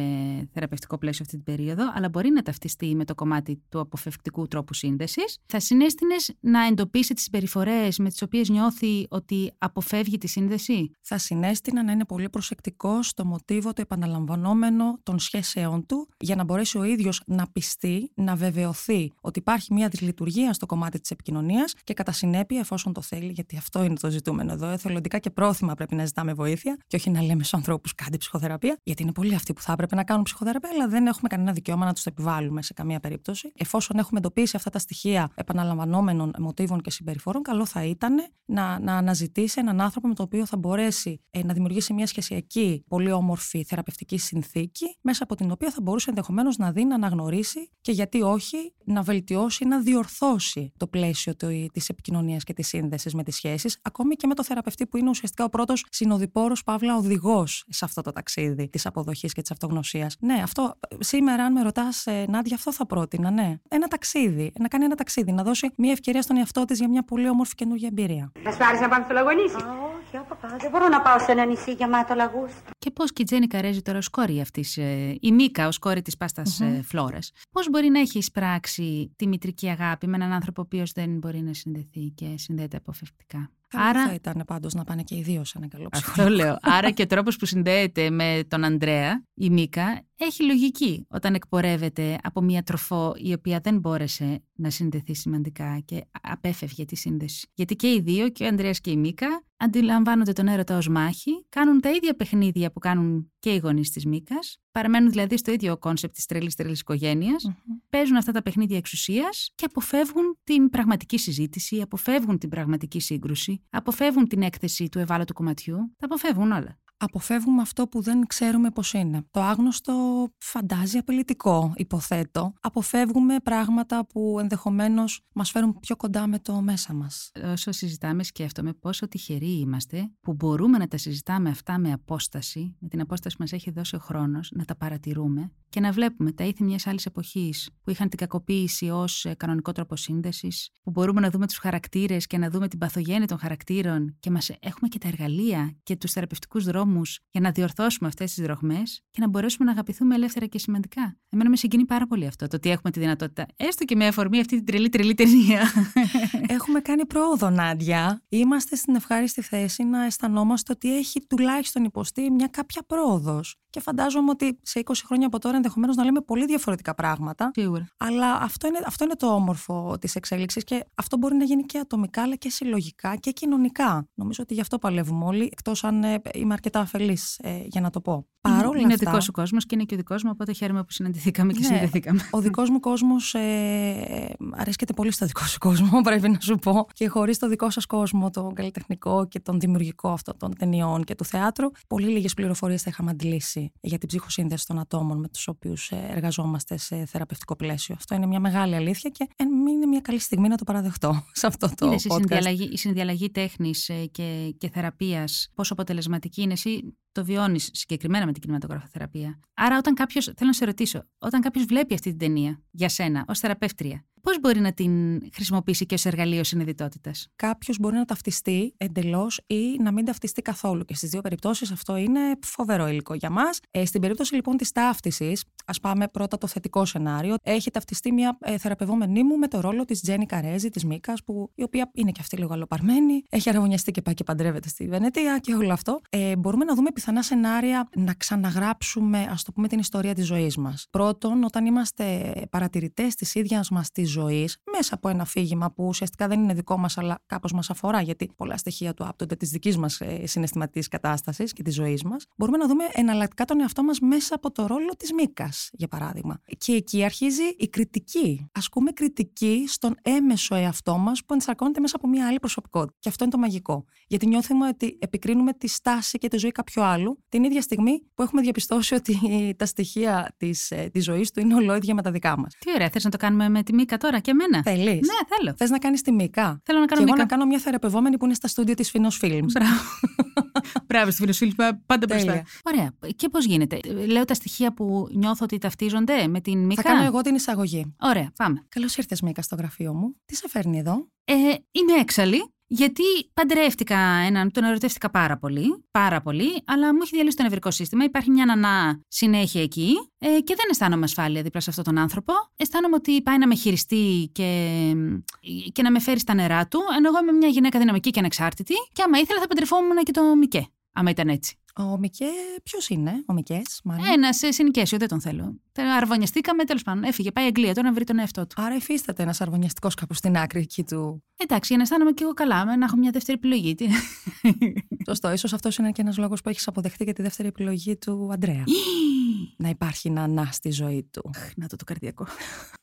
E: θεραπευτικό πλαίσιο αυτή την περίοδο, αλλά μπορεί να ταυτιστεί με το κομμάτι του αποφευκτικού τρόπου σύνδεσης, θα συνέστηνες να εντοπίσει τις συμπεριφορές με τις οποίες νιώθει ότι αποφεύγει τη σύνδεση;
D: Θα συνέστηνα να είναι πολύ προσεκτικό στο μοτίβο το επαναλαμβανόμενο των σχέσεών του για να μπορέσει ο ίδιος να πιστεί, να βεβαιωθεί ότι υπάρχει μια δυσλειτουργία στο κομμάτι της επικοινωνίας και κατά συνέπεια, εφόσον το θέλει, γιατί αυτό είναι το ζητούμενο εδώ, εθελοντικά και πρόθυμα πρέπει να ζητάμε βοήθεια και όχι να λέμε στους ανθρώπους κάντε ψυχοθεραπεία, γιατί είναι πολλοί αυτοί που θα έπρεπε να κάνουν ψυχοθεραπεία, αλλά δεν έχουμε κανένα δικαίωμα να τους το επιβάλλουμε σε καμία περίπτωση. Εφόσον έχουμε εντοπίσει αυτά τα στοιχεία επαναλαμβανόμενων μοτίβων και συμπεριφορών, καλό θα ήταν να, να αναζητήσει έναν άνθρωπο με τον οποίο θα μπορέσει ε, να δημιουργήσει μια σχεσιακή, πολύ όμορφη θεραπευτική συνθήκη, μέσα από την οποία θα μπορούσε ενδεχομένως να δει, να αναγνωρίσει και γιατί όχι να βελτιώσει, να διορθώσει το πλαίσιο της επικοινωνίας και της σύνδεσης με τις σχέσεις, ακόμη και με το θεραπευτή που είναι ουσιαστικά ο πρώτος συνοδοιπόρος, παύλα οδηγός σε αυτό το ταξίδι της αποδοχής και της αυτογνωσίας. Ναι, αυτό σήμερα, αν με ρωτάς, ε, Νάντια, αυτό θα πρότεινα, ναι. Ένα ταξίδι, να κάνει ένα ταξίδι, να δώσει μια ευκαιρία στον εαυτό της για μια πολύ όμορφη καινούργια εμπειρία.
B: Μα σου άρεσε να πάμε στο λαγωνίσι. Όχι, όχι, δεν μπορώ να πάω σε ένα νησί γεμάτο λαγούς.
E: Και πώς και η Τζέννη Καρέζη τώρα ως κόρη αυτής, ε, η Μίκα ως κόρη της πάστας mm-hmm. Φλώρα, πώς μπορεί να έχει εισπράξει τη μητρική αγάπη με έναν άνθρωπο ο οποίος δεν μπορεί να συνδεθεί και συνδέεται αποφευκτικά;
D: Άρα θα ήταν πάντως να πάνε και οι δύο σε ένα καλό ψυχολόγο.
E: Αυτό λέω. Άρα και ο τρόπος που συνδέεται με τον Ανδρέα, η Μίκα, έχει λογική όταν εκπορεύεται από μια τροφό η οποία δεν μπόρεσε να συνδεθεί σημαντικά και απέφευγε τη σύνδεση. Γιατί και οι δύο, και ο Ανδρέας και η Μίκα, αντιλαμβάνονται τον έρωτα ως μάχη, κάνουν τα ίδια παιχνίδια που κάνουν και οι γονείς της Μίκας, παραμένουν δηλαδή στο ίδιο concept της τρελής τρελής οικογένειας, παίζουν αυτά τα παιχνίδια εξουσίας και αποφεύγουν την πραγματική συζήτηση, αποφεύγουν την πραγματική σύγκρουση, αποφεύγουν την έκθεση του ευάλωτου κομματιού, τα αποφεύγουν όλα.
D: Αποφεύγουμε αυτό που δεν ξέρουμε πώς είναι. Το άγνωστο φαντάζει απειλητικό, υποθέτω. Αποφεύγουμε πράγματα που ενδεχομένως μας φέρουν πιο κοντά με το μέσα μας.
E: Όσο συζητάμε, σκέφτομαι πόσο τυχεροί είμαστε που μπορούμε να τα συζητάμε αυτά με απόσταση, με την απόσταση που μας έχει δώσει ο χρόνος, να τα παρατηρούμε και να βλέπουμε τα ήθη μιας άλλης εποχής που είχαν την κακοποίηση ως κανονικό τρόπο σύνδεσης, που μπορούμε να δούμε τους χαρακτήρες και να δούμε την παθογένεια των χαρακτήρων και μας έχουμε και τα εργαλεία και τους θεραπευτικούς δρόμους για να διορθώσουμε αυτές τις δροχμές και να μπορέσουμε να αγαπηθούμε ελεύθερα και σημαντικά. Εμένα με συγκινεί πάρα πολύ αυτό, το ότι έχουμε τη δυνατότητα, έστω και με αφορμή αυτή την τρελή τρελή ταινία.
D: Έχουμε κάνει πρόοδο, Νάντια. Είμαστε στην ευχάριστη θέση να αισθανόμαστε ότι έχει τουλάχιστον υποστεί μια κάποια πρόοδος. Και φαντάζομαι ότι σε 20 χρόνια από τώρα ενδεχομένως να λέμε πολύ διαφορετικά πράγματα.
E: Σίγουρα.
D: Αλλά αυτό είναι, αυτό είναι το όμορφο της εξέλιξης και αυτό μπορεί να γίνει και ατομικά αλλά και συλλογικά και κοινωνικά. Νομίζω ότι γι' αυτό παλεύουμε όλοι, εκτός αν ε, είμαι αρκετά αφελής ε, για να το πω. Παρόλα
E: είναι
D: αυτά,
E: ο δικός σου κόσμος και είναι και ο δικός μου, οπότε χαίρομαι που συναντηθήκαμε και
D: Ναι,
E: συνδεθήκαμε.
D: Ο δικός μου κόσμος ε, αρέσκεται πολύ στο δικό σου κόσμο, πρέπει να σου πω. Και χωρίς το δικό σας κόσμο, τον καλλιτεχνικό και τον δημιουργικό αυτών των ταινιών και του θεάτρου, πολύ λίγες πληροφορίες θα είχαμε αντλήσει για την ψυχοσύνδεση των ατόμων με τους οποίους εργαζόμαστε σε θεραπευτικό πλαίσιο. Αυτό είναι μια μεγάλη αλήθεια και ε, είναι μια καλή στιγμή να το παραδεχτώ σε αυτό το
E: Είδες, η
D: podcast.
E: συνδιαλλαγή, η συνδιαλλαγή τέχνης ε, και, και θεραπείας, πόσο αποτελεσματική είναι εσύ, το βιώνεις συγκεκριμένα με την κινηματογραφοθεραπεία. Άρα, όταν κάποιος. Θέλω να σε ρωτήσω, όταν κάποιος βλέπει αυτή την ταινία για σένα ως θεραπεύτρια, πώς μπορεί να την χρησιμοποιήσει και ως εργαλείο συνειδητότητας;
D: Κάποιος μπορεί να ταυτιστεί εντελώς ή να μην ταυτιστεί καθόλου. Και στις δύο περιπτώσεις αυτό είναι φοβερό υλικό για μας. Ε, στην περίπτωση λοιπόν της ταύτισης, ας πάμε πρώτα το θετικό σενάριο, έχει ταυτιστεί μια ε, θεραπευόμενη μου με το ρόλο της Τζέννη Καρέζη, της Μίκας, η οποία είναι και αυτή λίγο αλλοπαρμένη, έχει αραβωνιαστεί και πάει και παντρεύεται στη Βενετία και όλο αυτό. Ε, μπορούμε να δούμε πιθανά σενάρια να ξαναγράψουμε, ας το πούμε, την ιστορία της ζωής μας. Πρώτον, όταν είμαστε παρατηρητές της ίδιας μας της ζωής, μέσα από ένα αφήγημα που ουσιαστικά δεν είναι δικό μας, αλλά κάπως μας αφορά, γιατί πολλά στοιχεία του άπτονται της δικής μας ε, συναισθηματικής κατάστασης και της ζωής μας, μπορούμε να δούμε εναλλακτικά τον εαυτό μας μέσα από το ρόλο της Μίκα, για παράδειγμα. Και εκεί αρχίζει η κριτική. Ασκούμε κριτική στον έμεσο εαυτό μας που ενσαρκώνεται μέσα από μια άλλη προσωπικότητα. Και αυτό είναι το μαγικό. Γιατί νιώθουμε ότι επικρίνουμε τη στάση και τη ζωή κάποιου άλλου την ίδια στιγμή που έχουμε διαπιστώσει ότι τα στοιχεία της της ζωής του είναι ολόιδια με τα δικά μας.
E: Τι ωραία, θες να το κάνουμε με τη Μίκα τώρα και εμένα.
D: Θέλεις.
E: Ναι, θέλω.
D: Θες να κάνεις τη Μίκα.
E: Θέλω να κάνω
D: και εγώ
E: Μίκα.
D: να κάνω μια θεραπευόμενη που είναι στα στούντιο της Φινό Films.
E: Μπράβο. Μπράβο, στη Φιλοσφίλη, πάντα
D: Τέλεια.
E: μπροστά. Ωραία. Και πώς γίνεται; Λέω τα στοιχεία που νιώθω ότι ταυτίζονται με την Μίκα.
D: Θα κάνω εγώ την εισαγωγή.
E: Ωραία, πάμε.
D: Καλώς ήρθες, Μίκα, στο γραφείο μου. Τι σε φέρνει εδώ;
E: Ε, είμαι έξαλλη. Γιατί παντρεύτηκα έναν, τον ερωτεύτηκα πάρα πολύ, πάρα πολύ, αλλά μου έχει διαλύσει το νευρικό σύστημα. Υπάρχει μια νανά συνέχεια εκεί ε, και δεν αισθάνομαι ασφάλεια δίπλα σε αυτόν τον άνθρωπο. Αισθάνομαι ότι πάει να με χειριστεί και, και να με φέρει στα νερά του, ενώ εγώ είμαι μια γυναίκα δυναμική και ανεξάρτητη. Και άμα ήθελα θα παντρευόμουν και το Μικέ, άμα ήταν έτσι.
D: Ο Μικέ, ποιος είναι, ο Μικές, μάλλον;
E: Ένα ε, συνοικέσιο, δεν τον θέλω. Τε- Αρβωνιαστήκαμε, τέλος πάντων. Έφυγε, πάει Αγγλία τώρα να βρει τον εαυτό του.
D: Άρα υφίσταται ένας αρβωνιαστικός κάπου στην άκρη εκεί του.
E: Εντάξει, για να αισθάνομαι και εγώ καλά, με να έχω μια δεύτερη επιλογή. Τι-
D: Σωστό, ίσως αυτός είναι και ένας λόγος που έχεις αποδεχτεί και τη δεύτερη επιλογή του Αντρέα. να υπάρχει νανά στη ζωή του.
E: να το το καρδιακό.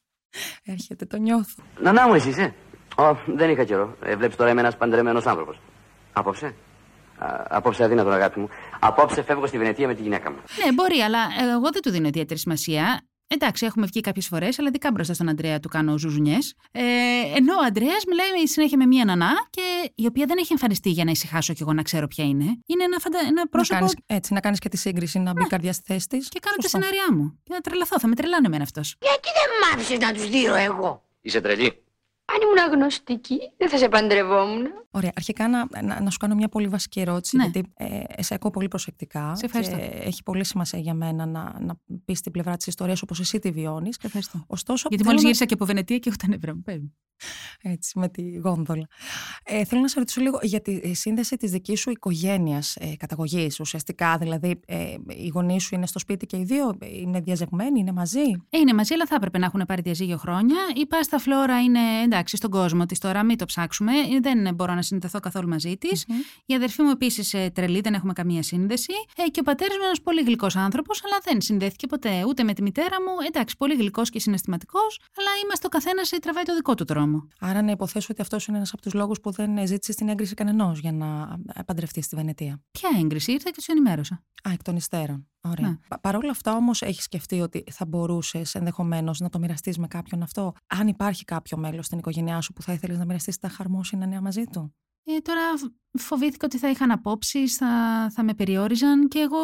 D: Έρχεται, το νιώθω.
C: Νανά μου, εσύ είσαι. Ω, δεν είχα καιρό. Ε, Βλέπεις τώρα είμαι ένας παντρεμένος άνθρωπος. Απόψε. Α, απόψε αδύνατον, αγάπη μου. Απόψε φεύγω στη Βενετία με τη γυναίκα μου.
E: ναι, μπορεί, αλλά εγώ δεν του δίνω ιδιαίτερη σημασία. Εντάξει, έχουμε βγει κάποιες φορές, αλλά ειδικά μπροστά στον Αντρέα του κάνω ζουζουνιές. Ε, ενώ ο Αντρέας μιλάει συνέχεια με μία νανά, και η οποία δεν έχει εμφανιστεί για να ησυχάσω κι εγώ να ξέρω ποια είναι. Είναι ένα, φαντα... ένα
D: Να
E: πρόσωπο.
D: κάνεις, έτσι, να κάνεις και τη σύγκριση, να μπει η καρδιά στη θέση της.
E: Και κάνω τα σενάριά μου. Και να τρελαθώ, θα με τρελάνε εμένα αυτός.
A: Γιατί δεν μ' άφησες να τους δίνω εγώ;
C: Είσαι τρελή.
A: Αν ήμουν αγνωστική, δεν θα σε παντρευόμουν.
D: Ωραία, αρχικά να, να, να σου κάνω μια πολύ βασική ερώτηση,
E: Ναι.
D: γιατί ε, σε ακούω πολύ προσεκτικά.
E: Σε ευχαριστώ.
D: Και έχει πολύ σημασία για μένα να, να πεις την πλευρά της ιστορίας όπως εσύ τη βιώνεις.
E: Ευχαριστώ.
D: Ωστόσο,
E: Γιατί
D: θέλω
E: μόλις
D: να-
E: γύρισα και από Βενετία και έχω τα νεύρα μου. Πες μου.
D: Έτσι, με τη γόνδολα. Ε, θέλω να σε ρωτήσω λίγο για τη σύνδεση της δικής σου οικογένειας ε, καταγωγής. Ουσιαστικά, δηλαδή, ε, οι γονείς σου είναι στο σπίτι και οι δύο, είναι διαζευμένοι, είναι μαζί;
E: Ε, Είναι μαζί, αλλά θα έπρεπε να έχουν πάρει διαζύγιο χρόνια. Η Πάστα Φλόρα είναι εντάξει στον κόσμο της τώρα, μην το ψάξουμε. Ε, Δεν μπορώ να συνδεθώ καθόλου μαζί της. Η αδερφή μου επίσης τρελή, δεν έχουμε καμία σύνδεση. Ε, και ο πατέρας μου ένας πολύ γλυκός άνθρωπος, αλλά δεν συνδέθηκε ποτέ ούτε με τη μητέρα μου. Εντάξει, πολύ γλυκός και συναισθηματικός, αλλά είμαστε ο καθένας τραβάει το δικό του δρόμο.
D: Άρα Άρα να υποθέσω ότι αυτός είναι ένας από τους λόγους που δεν ζήτησε την έγκριση κανενός για να παντρευτεί στη Βενετία.
E: Ποια έγκριση, ήρθα και τους ενημέρωσα.
D: Α, εκ των υστέρων. Ωραία. Ναι. Παρ' όλα αυτά όμως έχεις σκεφτεί ότι θα μπορούσες ενδεχομένως να το μοιραστείς με κάποιον αυτό. Αν υπάρχει κάποιο μέλος στην οικογένειά σου που θα ήθελες να μοιραστείς τα χαρμόσυνα νέα μαζί του;
E: Ε, τώρα φοβήθηκα ότι θα είχαν απόψεις, θα, θα με περιόριζαν και εγώ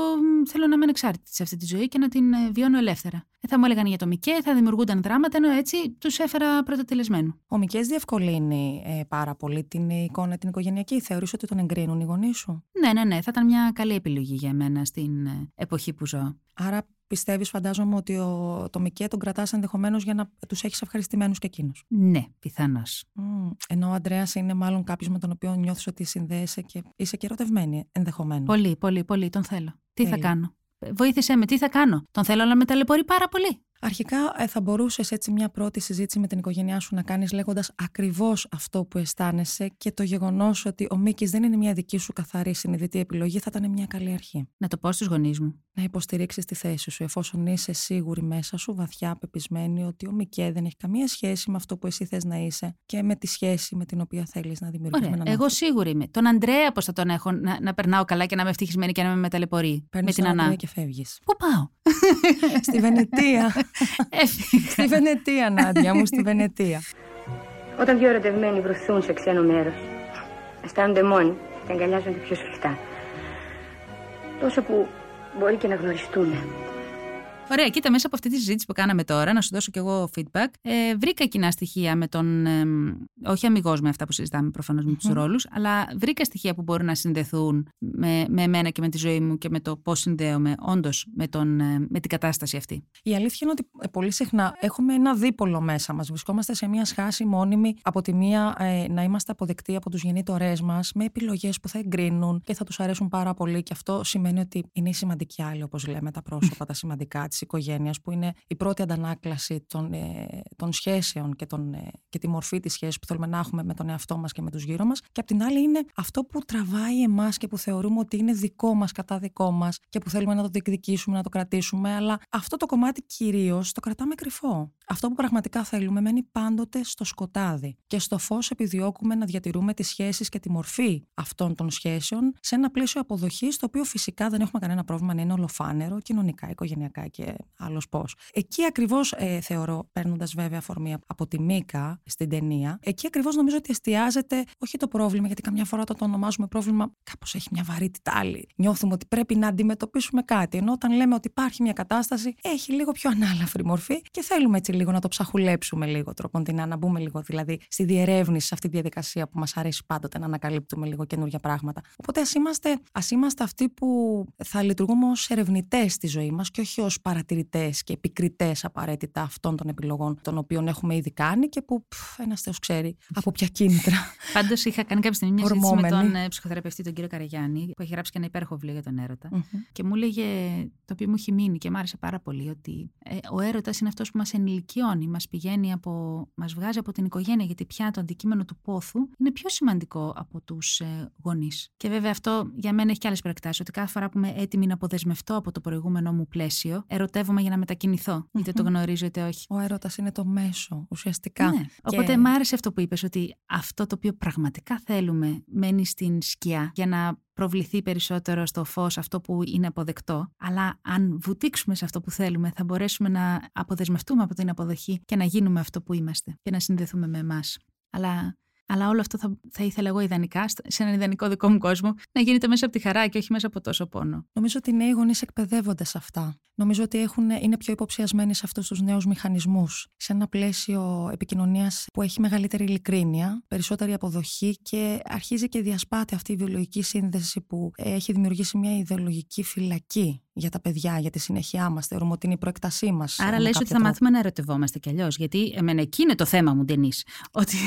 E: θέλω να είμαι ανεξάρτητη σε αυτή τη ζωή και να την ε, βιώνω ελεύθερα. Ε, θα μου έλεγαν για το Μικέ, θα δημιουργούνταν δράματα, ενώ έτσι τους έφερα πρωτοτελεσμένου.
D: Ο Μικέ διευκολύνει ε, πάρα πολύ την εικόνα την οικογενειακή. Θεωρείς ότι τον εγκρίνουν οι γονείς σου;
E: Ναι, ναι, ναι. Θα ήταν μια καλή επιλογή για μένα στην ε, εποχή που ζω.
D: Άρα πιστεύεις, φαντάζομαι, ότι ο, το Μικέ τον κρατάς ενδεχομένως για να τους έχεις ευχαριστημένους και εκείνους;
E: Ναι, πιθανώς.
D: Mm, ενώ ο Αντρέα είναι μάλλον κάποιος με τον οποίο νιώθεις ότι συνδέεσαι και είσαι και ερωτευμένη ενδεχομένως.
E: Πολύ, πολύ, πολύ. Τον θέλω. Τι θα κάνω; Βοήθησέ με, τι θα κάνω; Τον θέλω, αλλά με ταλαιπωρεί πάρα πολύ.
D: Αρχικά ε, θα μπορούσες έτσι μια πρώτη συζήτηση με την οικογένειά σου να κάνεις λέγοντας ακριβώς αυτό που αισθάνεσαι και το γεγονός ότι ο Μίκης δεν είναι μια δική σου καθαρή συνειδητή επιλογή θα ήταν μια καλή αρχή.
E: Να το πω στους γονείς μου.
D: Να υποστηρίξεις τη θέση σου, εφόσον είσαι σίγουρη μέσα σου, βαθιά πεπισμένη ότι ο Μικέ δεν έχει καμία σχέση με αυτό που εσύ θες να είσαι και με τη σχέση με την οποία θέλεις να δημιουργήσει.
E: Ωραία. Εγώ σίγουρη είμαι. Τον Αντρέα, πώς θα τον έχω να, να περνάω καλά και να είμαι ευτυχισμένη και να με μεταλλεπορεί.
D: με την
E: Ανά.
D: και φεύγεις.
E: Πού πάω;
D: Στη Βενετία. Στη Βενετία, Νάντια μου, στη Βενετία.
B: Όταν δύο ερωτευμένοι βρεθούν σε ξένο μέρος, αισθάνονται μόνοι και αγκαλιάζονται πιο σφιχτά. Τόσο που μπορεί και να γνωριστούν.
E: Ωραία, κοίτα, μέσα από αυτή τη συζήτηση που κάναμε τώρα, να σου δώσω κι εγώ feedback, ε, βρήκα κοινά στοιχεία με τον. Ε, όχι αμυγός με αυτά που συζητάμε προφανώς με τους ρόλους, αλλά βρήκα στοιχεία που μπορούν να συνδεθούν με, με εμένα και με τη ζωή μου και με το πώς συνδέομαι όντως με, ε, με την κατάσταση αυτή.
D: Η αλήθεια είναι ότι ε, πολύ συχνά έχουμε ένα δίπολο μέσα μας. Βρισκόμαστε σε μια σχάση μόνιμη από τη μία ε, να είμαστε αποδεκτοί από τους γεννήτωρέ μας με επιλογές που θα εγκρίνουν και θα τους αρέσουν πάρα πολύ. Και αυτό σημαίνει ότι είναι η σημαντική άλλη, όπως λέμε, τα πρόσωπα, τα σημαντικά της οικογένειας, που είναι η πρώτη αντανάκλαση των, ε, των σχέσεων και, των, ε, και τη μορφή της σχέσης που θέλουμε να έχουμε με τον εαυτό μας και με τους γύρω μας. Και απ' την άλλη είναι αυτό που τραβάει εμάς και που θεωρούμε ότι είναι δικό μας κατά δικό μας και που θέλουμε να το διεκδικήσουμε, να το κρατήσουμε. Αλλά αυτό το κομμάτι κυρίως το κρατάμε κρυφό. Αυτό που πραγματικά θέλουμε μένει πάντοτε στο σκοτάδι. Και στο φως επιδιώκουμε να διατηρούμε τις σχέσεις και τη μορφή αυτών των σχέσεων σε ένα πλαίσιο αποδοχής, το οποίο φυσικά δεν έχουμε κανένα πρόβλημα να είναι ολοφάνερο, κοινωνικά, οικογενειακά και άλλος πώς. Εκεί ακριβώς ε, θεωρώ, παίρνοντας βέβαια αφορμή από τη Μίκα στην ταινία, εκεί ακριβώς νομίζω ότι εστιάζεται όχι το πρόβλημα, γιατί καμιά φορά το, το ονομάζουμε πρόβλημα, κάπως έχει μια βαρύτητα άλλη. Νιώθουμε ότι πρέπει να αντιμετωπίσουμε κάτι. Ενώ όταν λέμε ότι υπάρχει μια κατάσταση, έχει λίγο πιο ανάλαφρη μορφή και θέλουμε έτσι λίγο να το ψαχουλέψουμε λίγο τρόπον την να μπούμε λίγο δηλαδή στη διερεύνηση, σε αυτή τη διαδικασία που μας αρέσει πάντοτε να ανακαλύπτουμε λίγο καινούργια πράγματα. Οπότε ας είμαστε, ας είμαστε αυτοί που θα λειτουργούμε ως ερευνητές στη ζωή μας και όχι ως παρατηρητές και επικριτές απαραίτητα αυτών των επιλογών των οποίων έχουμε ήδη κάνει και που ένας Θεός ξέρει από ποια κίνητρα.
E: Πάντως είχα κάνει κάποια στιγμή μια συζήτηση με τον ε, ψυχοθεραπευτή, τον κύριο Καραγιάννη, που έχει γράψει και ένα υπέροχο βιβλίο για τον έρωτα. Mm-hmm. Και μου έλεγε, το οποίο μου έχει μείνει και μου άρεσε πάρα πολύ, ότι ε, ο έρωτας είναι αυτός που μας ενηλικιώνει, μας πηγαίνει από. μας βγάζει από την οικογένεια, γιατί πια το αντικείμενο του πόθου είναι πιο σημαντικό από τους ε, γονείς. Και βέβαια αυτό για μένα έχει και άλλες προεκτάσεις, ότι κάθε φορά που είμαι έτοιμη να αποδεσμευτώ από το προηγούμενο μου πλαίσιο, ερωτεύομαι για να μετακινηθώ. Mm-hmm. Είτε το γνωρίζω είτε όχι.
D: Ο έρωτας είναι το μέσο, ουσιαστικά.
E: Ναι. Και... Οπότε μ' άρεσε αυτό που είπες, ότι αυτό το οποίο πραγματικά θέλουμε μένει στην σκιά για να προβληθεί περισσότερο στο φως αυτό που είναι αποδεκτό. Αλλά αν βουτήξουμε σε αυτό που θέλουμε, θα μπορέσουμε να αποδεσμευτούμε από την αποδοχή και να γίνουμε αυτό που είμαστε και να συνδεθούμε με εμάς. Αλλά αλλά όλο αυτό θα, θα ήθελα εγώ ιδανικά, σε έναν ιδανικό δικό μου κόσμο, να γίνεται μέσα από τη χαρά και όχι μέσα από τόσο πόνο.
D: Νομίζω ότι οι νέοι γονείς εκπαιδεύονται σε αυτά. Νομίζω ότι έχουν, είναι πιο υποψιασμένοι σε αυτούς τους νέους μηχανισμούς. Σε ένα πλαίσιο επικοινωνίας που έχει μεγαλύτερη ειλικρίνεια, περισσότερη αποδοχή και αρχίζει και διασπάται αυτή η βιολογική σύνδεση που έχει δημιουργήσει μια ιδεολογική φυλακή για τα παιδιά, για τη συνέχειά μας. Θεωρούμε ότι είναι η προεκτασή μας.
E: Άρα λες ότι θα μάθουμε να ερωτευόμαστε κι αλλιώς. Γιατί εμένα εκεί είναι το θέμα μου, Ντενή. Ότι,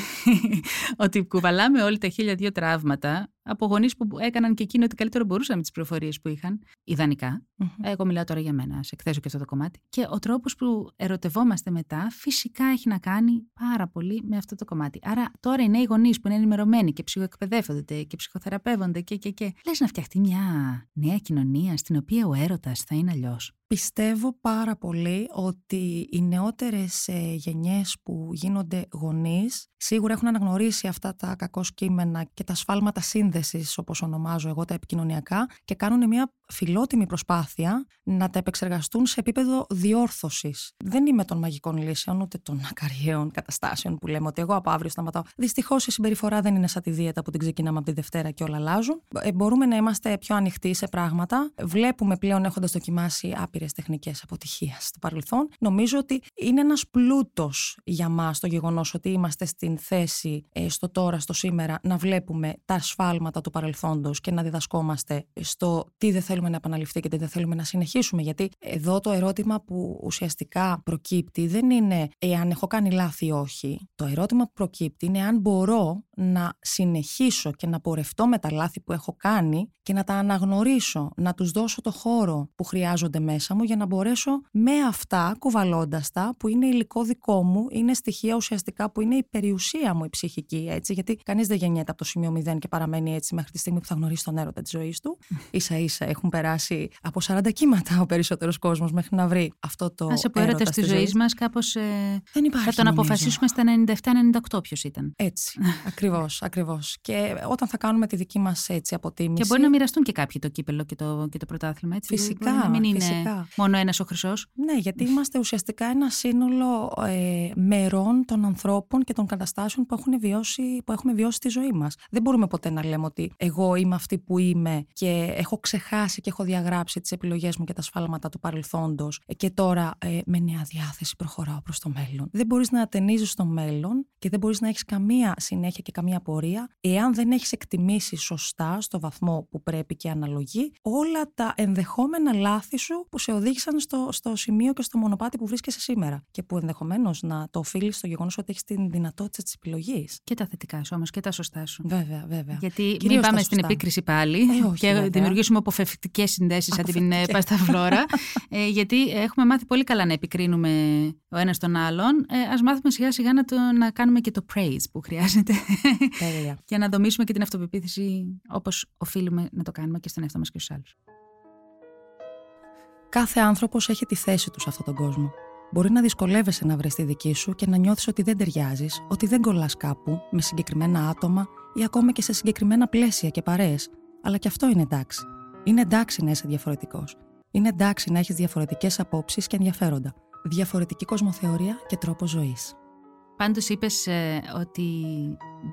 E: ότι κουβαλάμε όλοι τα χίλια δύο τραύματα από γονείς που έκαναν και εκείνο ότι καλύτερο μπορούσαν με τις πληροφορίες που είχαν, ιδανικά. Mm-hmm. Εγώ μιλάω τώρα για μένα, σε εκθέσω και αυτό το κομμάτι. Και ο τρόπος που ερωτευόμαστε μετά φυσικά έχει να κάνει πάρα πολύ με αυτό το κομμάτι. Άρα τώρα οι νέοι γονείς που είναι ενημερωμένοι και ψυχοεκπαιδεύονται και ψυχοθεραπεύονται και, και, και. Λες να φτιαχτεί μια νέα κοινωνία στην οποία ο έρωτας θα είναι αλλιώς.
D: Πιστεύω πάρα πολύ ότι οι νεότερες ε, γενιές που γίνονται γονείς σίγουρα έχουν αναγνωρίσει αυτά τα κακό κείμενα και τα σφάλματα σύνδεσης όπως ονομάζω εγώ τα επικοινωνιακά και κάνουν μια φιλότιμη προσπάθεια να τα επεξεργαστούν σε επίπεδο διόρθωσης. Δεν είμαι των μαγικών λύσεων ούτε των ακαριαίων καταστάσεων που λέμε ότι εγώ από αύριο σταματάω. Δυστυχώς η συμπεριφορά δεν είναι σαν τη δίαιτα που την ξεκινάμε από τη Δευτέρα και όλα αλλάζουν. Ε, μπορούμε να είμαστε πιο ανοιχτοί σε πράγματα. Βλέπουμε πλέον έχοντας δοκιμάσει άπειρε τεχνικές αποτυχία στο παρελθόν. Νομίζω ότι είναι ένας πλούτος για μας το γεγονός ότι είμαστε στην θέση ε, στο τώρα, στο σήμερα, να βλέπουμε τα ασφάλματα του παρελθόντος και να διδασκόμαστε στο τι δεν θέλουμε να επαναληφθεί και τι δεν θέλουμε να συνεχίσουμε. Γιατί εδώ το ερώτημα που ουσιαστικά προκύπτει δεν είναι εάν έχω κάνει λάθη ή όχι. Το ερώτημα που προκύπτει είναι αν μπορώ να συνεχίσω και να πορευτώ με τα λάθη που έχω κάνει και να τα αναγνωρίσω, να τους δώσω το χώρο που χρειάζονται μέσα μου για να μπορέσω με αυτά, κουβαλώντας τα, που είναι υλικό δικό μου, είναι στοιχεία ουσιαστικά που είναι η περιουσία μου η ψυχική, έτσι, γιατί κανείς δεν γεννιέται από το σημείο 0 και παραμένει έτσι μέχρι τη στιγμή που θα γνωρίσει τον έρωτα της ζωής του. Ίσα ίσα έχουν περάσει από 40 κύματα ο περισσότερος κόσμος μέχρι να βρει αυτό το
E: Ας από έρωτα στη ζωή μας κάπως ε,
D: δεν υπάρχει,
E: θα τον
D: νομίζω.
E: αποφασίσουμε στα 97-98 ποιος ήταν.
D: Έτσι, ακριβώς, ακριβώς. Και όταν θα κάνουμε τη δική μας έτσι αποτίμηση...
E: Και μπορεί να μοιραστούν και κάποιοι το κύπελο και το, και το πρωτάθλημα, έτσι.
D: Φυσικά,
E: Μπορεί να μην είναι
D: φυσικά.
E: μόνο ένας ο χρυσός.
D: Ναι, γιατί είμαστε ουσιαστικά ένα σύνολο ε, μερών των ανθρώπων και των καταστάσεων που, έχουν βιώσει, που έχουμε βιώσει στη ζωή μας. Δεν μπορούμε ποτέ να λέμε ότι εγώ είμαι αυτή που είμαι και έχω ξεχάσει και έχω διαγράψει τις επιλογές μου και τα σφάλματα του παρελθόντος ε, και τώρα ε, με νέα διάθεση προχωράω προς το μέλλον. Δεν μπορείς να ατενίζεις στο μέλλον και δεν μπορείς να έχεις καμία συνέχεια και καμία πορεία εάν δεν έχεις εκτιμήσεις σωστά στο βαθμό που πρέπει και αναλογεί όλα τα ενδεχόμενα λάθη σου που σε οδήγησαν στο, στο σημείο και στο μονοπάτι που βρίσκεσαι σήμερα. Και που ενδεχομένως να το οφείλεις στο γεγονός ότι έχεις την δυνατότητα της επιλογής.
E: Και τα θετικά σου όμως και τα σωστά σου.
D: Βέβαια, βέβαια.
E: Γιατί
D: Κυρίως
E: μην
D: τα
E: πάμε στην
D: σωστά.
E: επίκριση πάλι
D: Ε, όχι,
E: και
D: βέβαια.
E: δημιουργήσουμε αποφευκτικές συνδέσεις σαν την ε,
D: Αποφευκτικές.
E: πασταφλόρα. ε, γιατί έχουμε μάθει πολύ καλά να επικρίνουμε ο ένας τον άλλον. Ε, Α μάθουμε σιγά σιγά να, το, να κάνουμε και το praise που χρειάζεται.
D: Τέλεια.
E: για να δομήσουμε και την αυτοπεποίθηση όπως οφείλουμε να το κάνουμε και στον εαυτό μας και στους άλλους.
D: Κάθε άνθρωπος έχει τη θέση του σε αυτόν τον κόσμο. Μπορεί να δυσκολεύεσαι να βρεις τη δική σου και να νιώθεις ότι δεν ταιριάζεις, ότι δεν κολλάς κάπου με συγκεκριμένα άτομα ή ακόμα και σε συγκεκριμένα πλαίσια και παρέες. Αλλά και αυτό είναι εντάξει. Είναι εντάξει να είσαι διαφορετικός. Είναι εντάξει να έχεις διαφορετικές απόψεις και ενδιαφέροντα. Διαφορετική κοσμοθεωρία και τρόπο ζωής.
E: Πάντως είπες ε, ότι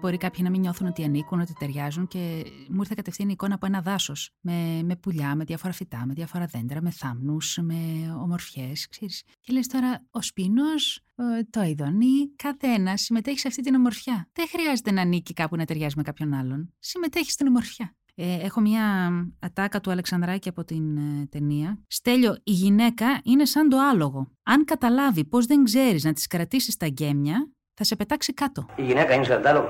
E: μπορεί κάποιοι να μην νιώθουν ότι ανήκουν, ότι ταιριάζουν και μου ήρθε κατευθείαν η εικόνα από ένα δάσος με, με πουλιά, με διάφορα φυτά, με διάφορα δέντρα, με θάμνους, με ομορφιές, ξέρεις. Και λες τώρα ο σπίνος, ε, το ειδονί, κάθε ένα συμμετέχει σε αυτή την ομορφιά. Δεν χρειάζεται να ανήκει κάπου να ταιριάζει με κάποιον άλλον. Συμμετέχει στην ομορφιά. Ε, έχω μια ατάκα του Αλεξανδράκη από την ε, ταινία. Στέλιο, η γυναίκα είναι σαν το άλογο. Αν καταλάβει πως δεν ξέρεις να τις κρατήσεις τα γκέμια, θα σε πετάξει κάτω.
H: Η γυναίκα είναι σαν τάλογο.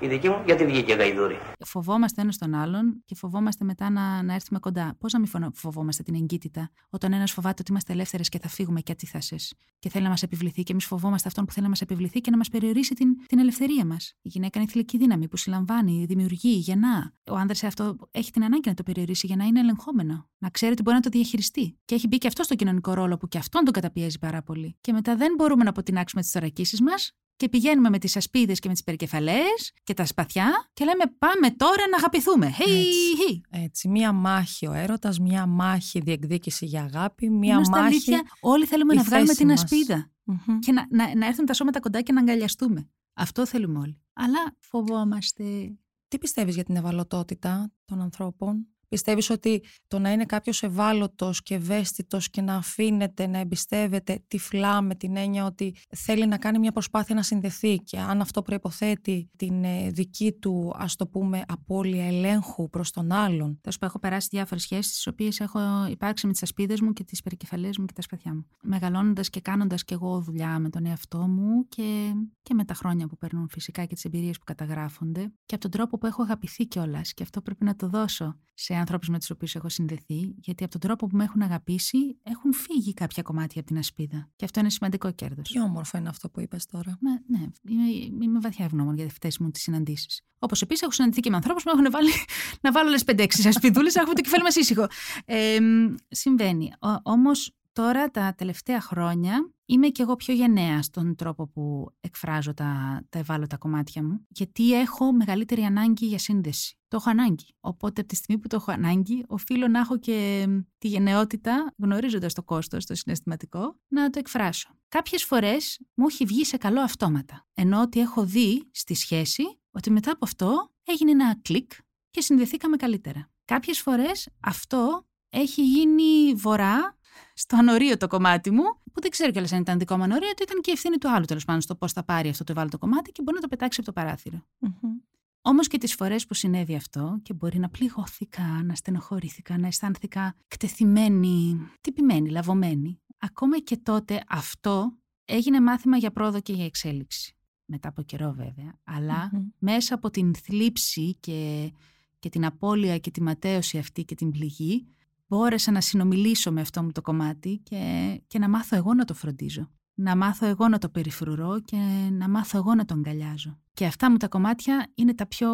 H: Η δική μου γιατί βγήκε γαϊδούρη.
E: Φοβόμαστε ένας τον άλλον και φοβόμαστε μετά να, να έρθουμε κοντά. Πώς να μην φωνο- φοβόμαστε την εγκύτητα, όταν ένας φοβάται ότι είμαστε ελεύθερες και θα φύγουμε και αντίθασε και θέλει να μας επιβληθεί, και εμείς φοβόμαστε αυτόν που θέλει να μας επιβληθεί και να μας περιορίσει την, την ελευθερία μας. Η γυναίκα είναι η θηλυκή δύναμη που συλλαμβάνει, δημιουργεί, γεννά. Ο άνδρας αυτό έχει την ανάγκη να το περιορίσει για να είναι ελεγχόμενο. Να ξέρει ότι μπορεί να το διαχειριστεί. Και έχει μπει και αυτό στο κοινωνικό ρόλο που και αυτόν τον καταπιέζει πάρα πολύ. Και μετά δεν μπορούμε να αποτινάξουμε τις θωρακίσεις μας και πηγαίνουμε με τις ασπίδες και με τις περικεφαλές και τα σπαθιά και λέμε πάμε τώρα να αγαπηθούμε. Hey,
D: Έτσι.
E: hey.
D: Έτσι, μία μάχη ο έρωτας, μία μάχη διεκδίκηση για αγάπη, μία
E: Ενώ στα
D: μάχη...
E: αλήθεια όλοι θέλουμε
D: η
E: να βγάλουμε
D: θέση
E: την
D: μας.
E: ασπίδα
D: Μμμ.
E: και να, να, να έρθουν τα σώματα κοντά και να αγκαλιαστούμε. Αυτό θέλουμε όλοι. Αλλά φοβόμαστε.
D: Τι πιστεύεις για την ευαλωτότητα των ανθρώπων; Πιστεύεις ότι το να είναι κάποιος ευάλωτος και ευαίσθητος και να αφήνεται να εμπιστεύεται τυφλά με την έννοια ότι θέλει να κάνει μια προσπάθεια να συνδεθεί και αν αυτό προϋποθέτει την ε, δική του ας το πούμε απώλεια ελέγχου προς τον άλλον.
E: Θα σου πω, έχω περάσει διάφορες σχέσεις, τις οποίες έχω υπάρξει με τις ασπίδες μου και τις περικεφαλές μου και τα σπαθιά μου. Μεγαλώνοντας και κάνοντας κι εγώ δουλειά με τον εαυτό μου και, και με τα χρόνια που περνούν φυσικά και τις εμπειρίες που καταγράφονται και από τον τρόπο που έχω αγαπηθεί κιόλας. Και αυτό πρέπει να το δώσω σε ανθρώπους με τους οποίους έχω συνδεθεί, γιατί από τον τρόπο που με έχουν αγαπήσει έχουν φύγει κάποια κομμάτια από την ασπίδα. Και αυτό είναι σημαντικό κέρδος.
D: Τι όμορφο είναι αυτό που είπες τώρα.
E: Μα, ναι, είμαι, είμαι βαθιά ευγνώμων για αυτές μου τις συναντήσεις. Όπως επίσης έχω συναντηθεί και με ανθρώπους που με έχουν βάλει να βάλω άλλε 5-6 ασπιδούλες, να έχουμε το κεφάλι μας ήσυχο. Ε, μ, συμβαίνει. Όμως τώρα τα τελευταία χρόνια είμαι και εγώ πιο γενναία στον τρόπο που εκφράζω τα, τα ευάλωτα κομμάτια μου, γιατί έχω μεγαλύτερη ανάγκη για σύνδεση. Το έχω ανάγκη. Οπότε από τη στιγμή που το έχω ανάγκη, οφείλω να έχω και τη γενναιότητα, γνωρίζοντας το κόστος, το συναισθηματικό, να το εκφράσω. Κάποιες φορές μου έχει βγει σε καλό αυτόματα. Ενώ ότι έχω δει στη σχέση ότι μετά από αυτό έγινε ένα κλικ και συνδεθήκαμε καλύτερα. Κάποιες φορές αυτό έχει γίνει βορρά στο ανορίο το κομμάτι μου, που δεν ξέρω κιόλας αν ήταν δικό μου ανορίο, ότι ήταν και η ευθύνη του άλλου τέλος πάντων στο πώς θα πάρει αυτό το ευάλωτο κομμάτι και μπορεί να το πετάξει από το παράθυρο. Mm-hmm. Όμως και τις φορές που συνέβη αυτό και μπορεί να πληγώθηκα, να στενοχωρήθηκα, να αισθάνθηκα κτεθειμένη, τυπημένη, λαβωμένη. Ακόμα και τότε αυτό έγινε μάθημα για πρόοδο και για εξέλιξη. Μετά από καιρό βέβαια. μέσα από την θλίψη και, και την απώλεια και τη ματέωση αυτή και την πληγή, μπόρεσα να συνομιλήσω με αυτό μου το κομμάτι και, και να μάθω εγώ να το φροντίζω. Να μάθω εγώ να το περιφρουρώ και να μάθω εγώ να το αγκαλιάζω. Και αυτά μου τα κομμάτια είναι τα πιο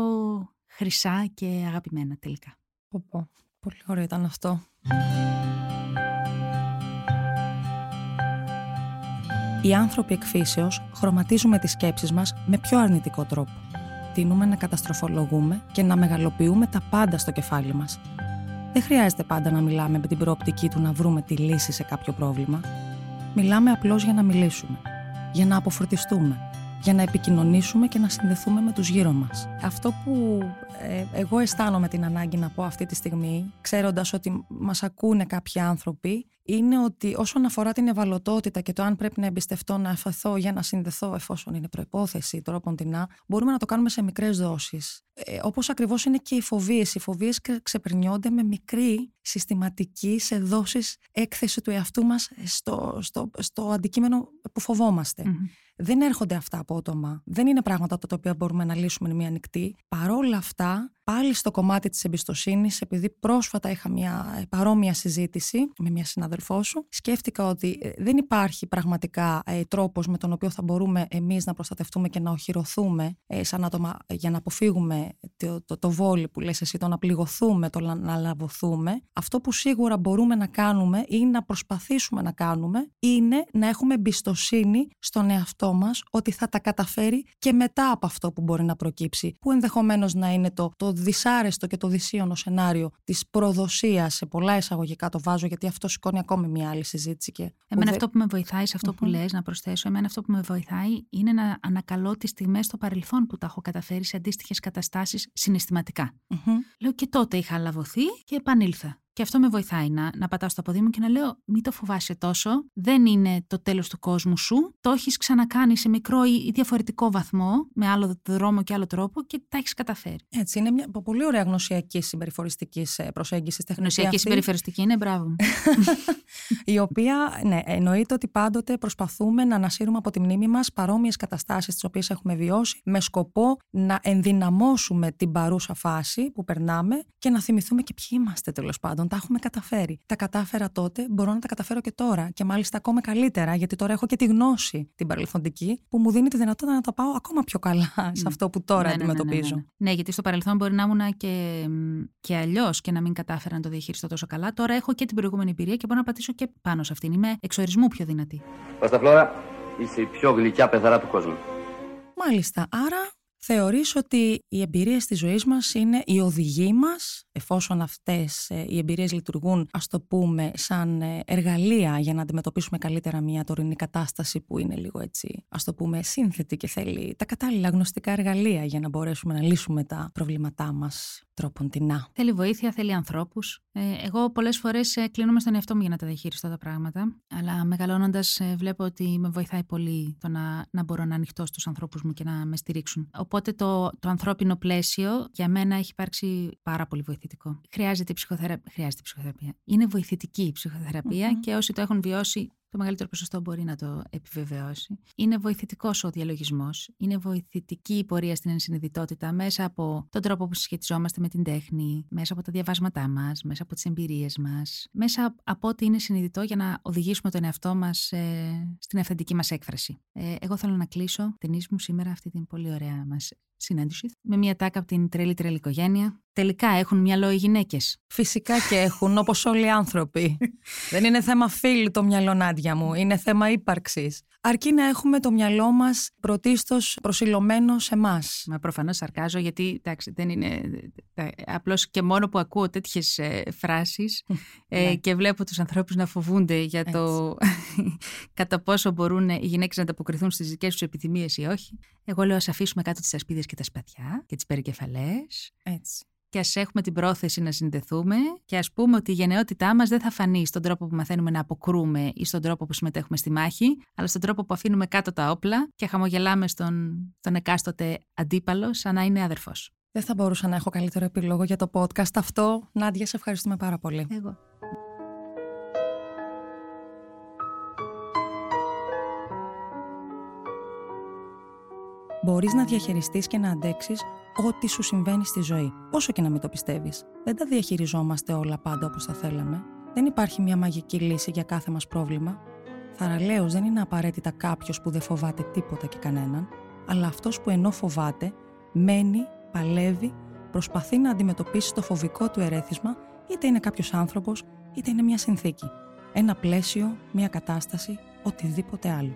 E: χρυσά και αγαπημένα τελικά.
D: Πω, πω. Πολύ ωραίο ήταν αυτό. Οι άνθρωποι εκφύσεως χρωματίζουμε τις σκέψεις μας με πιο αρνητικό τρόπο. Τίνουμε να καταστροφολογούμε και να μεγαλοποιούμε τα πάντα στο κεφάλι μας. Δεν χρειάζεται πάντα να μιλάμε με την προοπτική του να βρούμε τη λύση σε κάποιο πρόβλημα. Μιλάμε απλώς για να μιλήσουμε, για να αποφορτιστούμε, για να επικοινωνήσουμε και να συνδεθούμε με τους γύρω μας. Αυτό που ε, εγώ αισθάνομαι την ανάγκη να πω αυτή τη στιγμή, ξέροντας ότι μας ακούνε κάποιοι άνθρωποι, είναι ότι όσον αφορά την ευαλωτότητα και το αν πρέπει να εμπιστευτώ, να εφαθώ για να συνδεθώ εφόσον είναι προπόθεση τρόπον την μπορούμε να το κάνουμε σε μικρές δόσεις. Ε, Όπως ακριβώς είναι και οι φοβίες. Οι φοβίες ξεπερνιόνται με μικρή συστηματική σε δόσεις έκθεση του εαυτού μας στο, στο, στο αντικείμενο που φοβομαστε Δεν έρχονται αυτά απότομα. Δεν είναι πράγματα τα οποία μπορούμε να λύσουμε μία νυχτή. Παρόλα αυτά, πάλι στο κομμάτι της εμπιστοσύνης, επειδή πρόσφατα είχα μια παρόμοια συζήτηση με μια συναδελφό σου, σκέφτηκα ότι ε, δεν υπάρχει πραγματικά ε, τρόπος με τον οποίο θα μπορούμε εμείς να προστατευτούμε και να οχυρωθούμε ε, σαν άτομα για να αποφύγουμε το, το, το βόλι που λες εσύ, το να πληγωθούμε, το να λαβωθούμε. Αυτό που σίγουρα μπορούμε να κάνουμε ή να προσπαθήσουμε να κάνουμε είναι να έχουμε εμπιστοσύνη στον εαυτό μας ότι θα τα καταφέρει και μετά από αυτό που μπορεί να προκύψει, που ενδεχομένως να είναι το, το δυσάρεστο και το δυσίωνο σενάριο της προδοσίας, σε πολλά εισαγωγικά το βάζω, γιατί αυτό σηκώνει ακόμη μια άλλη συζήτηση. Και
E: εμένα αυτό που με βοηθάει, σε αυτο που λες, να προσθέσω, εμένα αυτό που με βοηθάει είναι να ανακαλώ τις στιγμέ στο παρελθόν που τα έχω καταφέρει σε αντίστοιχες καταστάσεις συναισθηματικά. Λέω και τότε είχα λαβωθεί και επανήλθα. Και αυτό με βοηθάει να, να πατάω στο ποδί μου και να λέω: Μην το φοβάσαι τόσο. Δεν είναι το τέλος του κόσμου σου. Το έχεις ξανακάνει σε μικρό ή διαφορετικό βαθμό, με άλλο δρόμο και άλλο τρόπο και τα έχεις καταφέρει.
D: Έτσι. Είναι μια πολύ ωραία γνωσιακή συμπεριφοριστικής ε, προσέγγισης τεχνική.
E: Γνωσιακή συμπεριφοριστική είναι, μπράβο.
D: η οποία, ναι, εννοείται ότι πάντοτε προσπαθούμε να ανασύρουμε από τη μνήμη μας παρόμοιες καταστάσεις τις οποίες έχουμε βιώσει, με σκοπό να ενδυναμώσουμε την παρούσα φάση που περνάμε και να θυμηθούμε και ποιοι είμαστε τέλος πάντων τα έχουμε καταφέρει. Τα κατάφερα τότε, μπορώ να τα καταφέρω και τώρα. Και μάλιστα ακόμα καλύτερα, γιατί τώρα έχω και τη γνώση την παρελθοντική, που μου δίνει τη δυνατότητα να τα πάω ακόμα πιο καλά σε αυτό που τώρα ναι, αντιμετωπίζω.
E: Ναι, ναι, ναι, γιατί στο παρελθόν μπορεί να ήμουν και, και αλλιώς και να μην κατάφερα να το διαχειριστώ τόσο καλά. Τώρα έχω και την προηγούμενη εμπειρία και μπορώ να πατήσω και πάνω σε αυτήν. Είμαι εξορισμού πιο δυνατή.
C: Πασταφλόρα, είσαι η πιο γλυκιά πεθαρά του κόσμου.
D: Μάλιστα. Άρα Θεωρείς ότι οι εμπειρίες της ζωής μας είναι η οδηγή μας, εφόσον αυτές ε, οι εμπειρίες λειτουργούν, ας το πούμε, σαν ε, εργαλεία για να αντιμετωπίσουμε καλύτερα μια τωρινή κατάσταση που είναι λίγο έτσι, ας το πούμε, σύνθετη και θέλει τα κατάλληλα γνωστικά εργαλεία για να μπορέσουμε να λύσουμε τα προβλήματά μας τρόπον τεινά.
E: Θέλει βοήθεια, θέλει ανθρώπους. Ε, εγώ πολλές φορές ε, κλείνομαι στον εαυτό μου για να τα διαχειριστώ τα πράγματα. Αλλά μεγαλώνοντας, ε, βλέπω ότι με βοηθάει πολύ το να, να μπορώ να ανοιχτώ στους ανθρώπους μου και να με στηρίξουν. Οπότε το, το ανθρώπινο πλαίσιο για μένα έχει υπάρξει πάρα πολύ βοηθητικό. Χρειάζεται ψυχοθεραπεία. Χρειάζεται ψυχοθεραπεία. Είναι βοηθητική η ψυχοθεραπεια και όσοι το έχουν βιώσει το μεγαλύτερο ποσοστό μπορεί να το επιβεβαιώσει. Είναι βοηθητικός ο διαλογισμός. Είναι βοηθητική η πορεία στην ενσυνειδητότητα μέσα από τον τρόπο που συσχετιζόμαστε με την τέχνη, μέσα από τα διαβάσματά μας, μέσα από τις εμπειρίες μας, μέσα από ό,τι είναι συνειδητό για να οδηγήσουμε τον εαυτό μας ε, στην αυθεντική μας έκφραση. Ε, εγώ θέλω να κλείσω την μου σήμερα αυτή την πολύ ωραία μας συνάντηση με μια τάκα από την τρελή τρελή οικογένεια Τελικά έχουν μυαλό οι γυναίκες.
D: Φυσικά και έχουν, όπως όλοι οι άνθρωποι. Δεν είναι θέμα φίλου το μυαλό, Νάντια μου. Είναι θέμα ύπαρξης. Αρκεί να έχουμε το μυαλό μας πρωτίστως προσιλωμένος σε εμάς.
E: Μα προφανώς σαρκάζω, γιατί εντάξει, δεν είναι. Απλώς και μόνο που ακούω τέτοιες φράσεις ε, ναι. και βλέπω τους ανθρώπους να φοβούνται για το κατά πόσο μπορούν οι γυναίκες να ανταποκριθούν στις δικές τους επιθυμίες ή όχι. Εγώ λέω ας αφήσουμε κάτω τις ασπίδες και τα σπαθιά και τις περικεφαλές.
D: Έτσι
E: και ας έχουμε την πρόθεση να συνδεθούμε και ας πούμε ότι η γενναιότητά μας δεν θα φανεί στον τρόπο που μαθαίνουμε να αποκρούμε ή στον τρόπο που συμμετέχουμε στη μάχη, αλλά στον τρόπο που αφήνουμε κάτω τα όπλα και χαμογελάμε στον, τον εκάστοτε αντίπαλο σαν να είναι αδερφός.
D: Δεν θα μπορούσα να έχω καλύτερο επιλόγο για το podcast αυτό. Νάντια, σε ευχαριστούμε πάρα πολύ.
E: Εγώ.
D: Μπορείς να διαχειριστείς και να αντέξεις ό,τι σου συμβαίνει στη ζωή, όσο και να μην το πιστεύεις. Δεν τα διαχειριζόμαστε όλα πάντα όπως θα θέλαμε. Δεν υπάρχει μια μαγική λύση για κάθε μας πρόβλημα. Θαραλέο δεν είναι απαραίτητα κάποιος που δεν φοβάται τίποτα και κανέναν, αλλά αυτός που ενώ φοβάται, μένει, παλεύει, προσπαθεί να αντιμετωπίσει το φοβικό του ερέθισμα, είτε είναι κάποιος άνθρωπος, είτε είναι μια συνθήκη. Ένα πλαίσιο, μια κατάσταση, οτιδήποτε άλλο.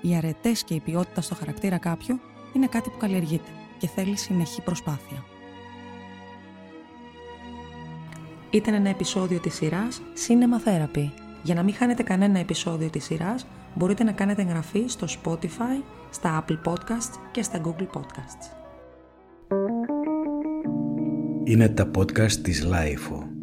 D: Οι αρετές και η ποιότητα στο χαρακτήρα κάποιου είναι κάτι που καλλιεργείται και θέλει συνεχή προσπάθεια. Ήταν ένα επεισόδιο της σειράς Cinema Therapy. Για να μην χάνετε κανένα επεισόδιο της σειράς, μπορείτε να κάνετε εγγραφή στο Spotify, στα Apple Podcasts και στα Google Podcasts.
F: Είναι τα podcast της Lifeo.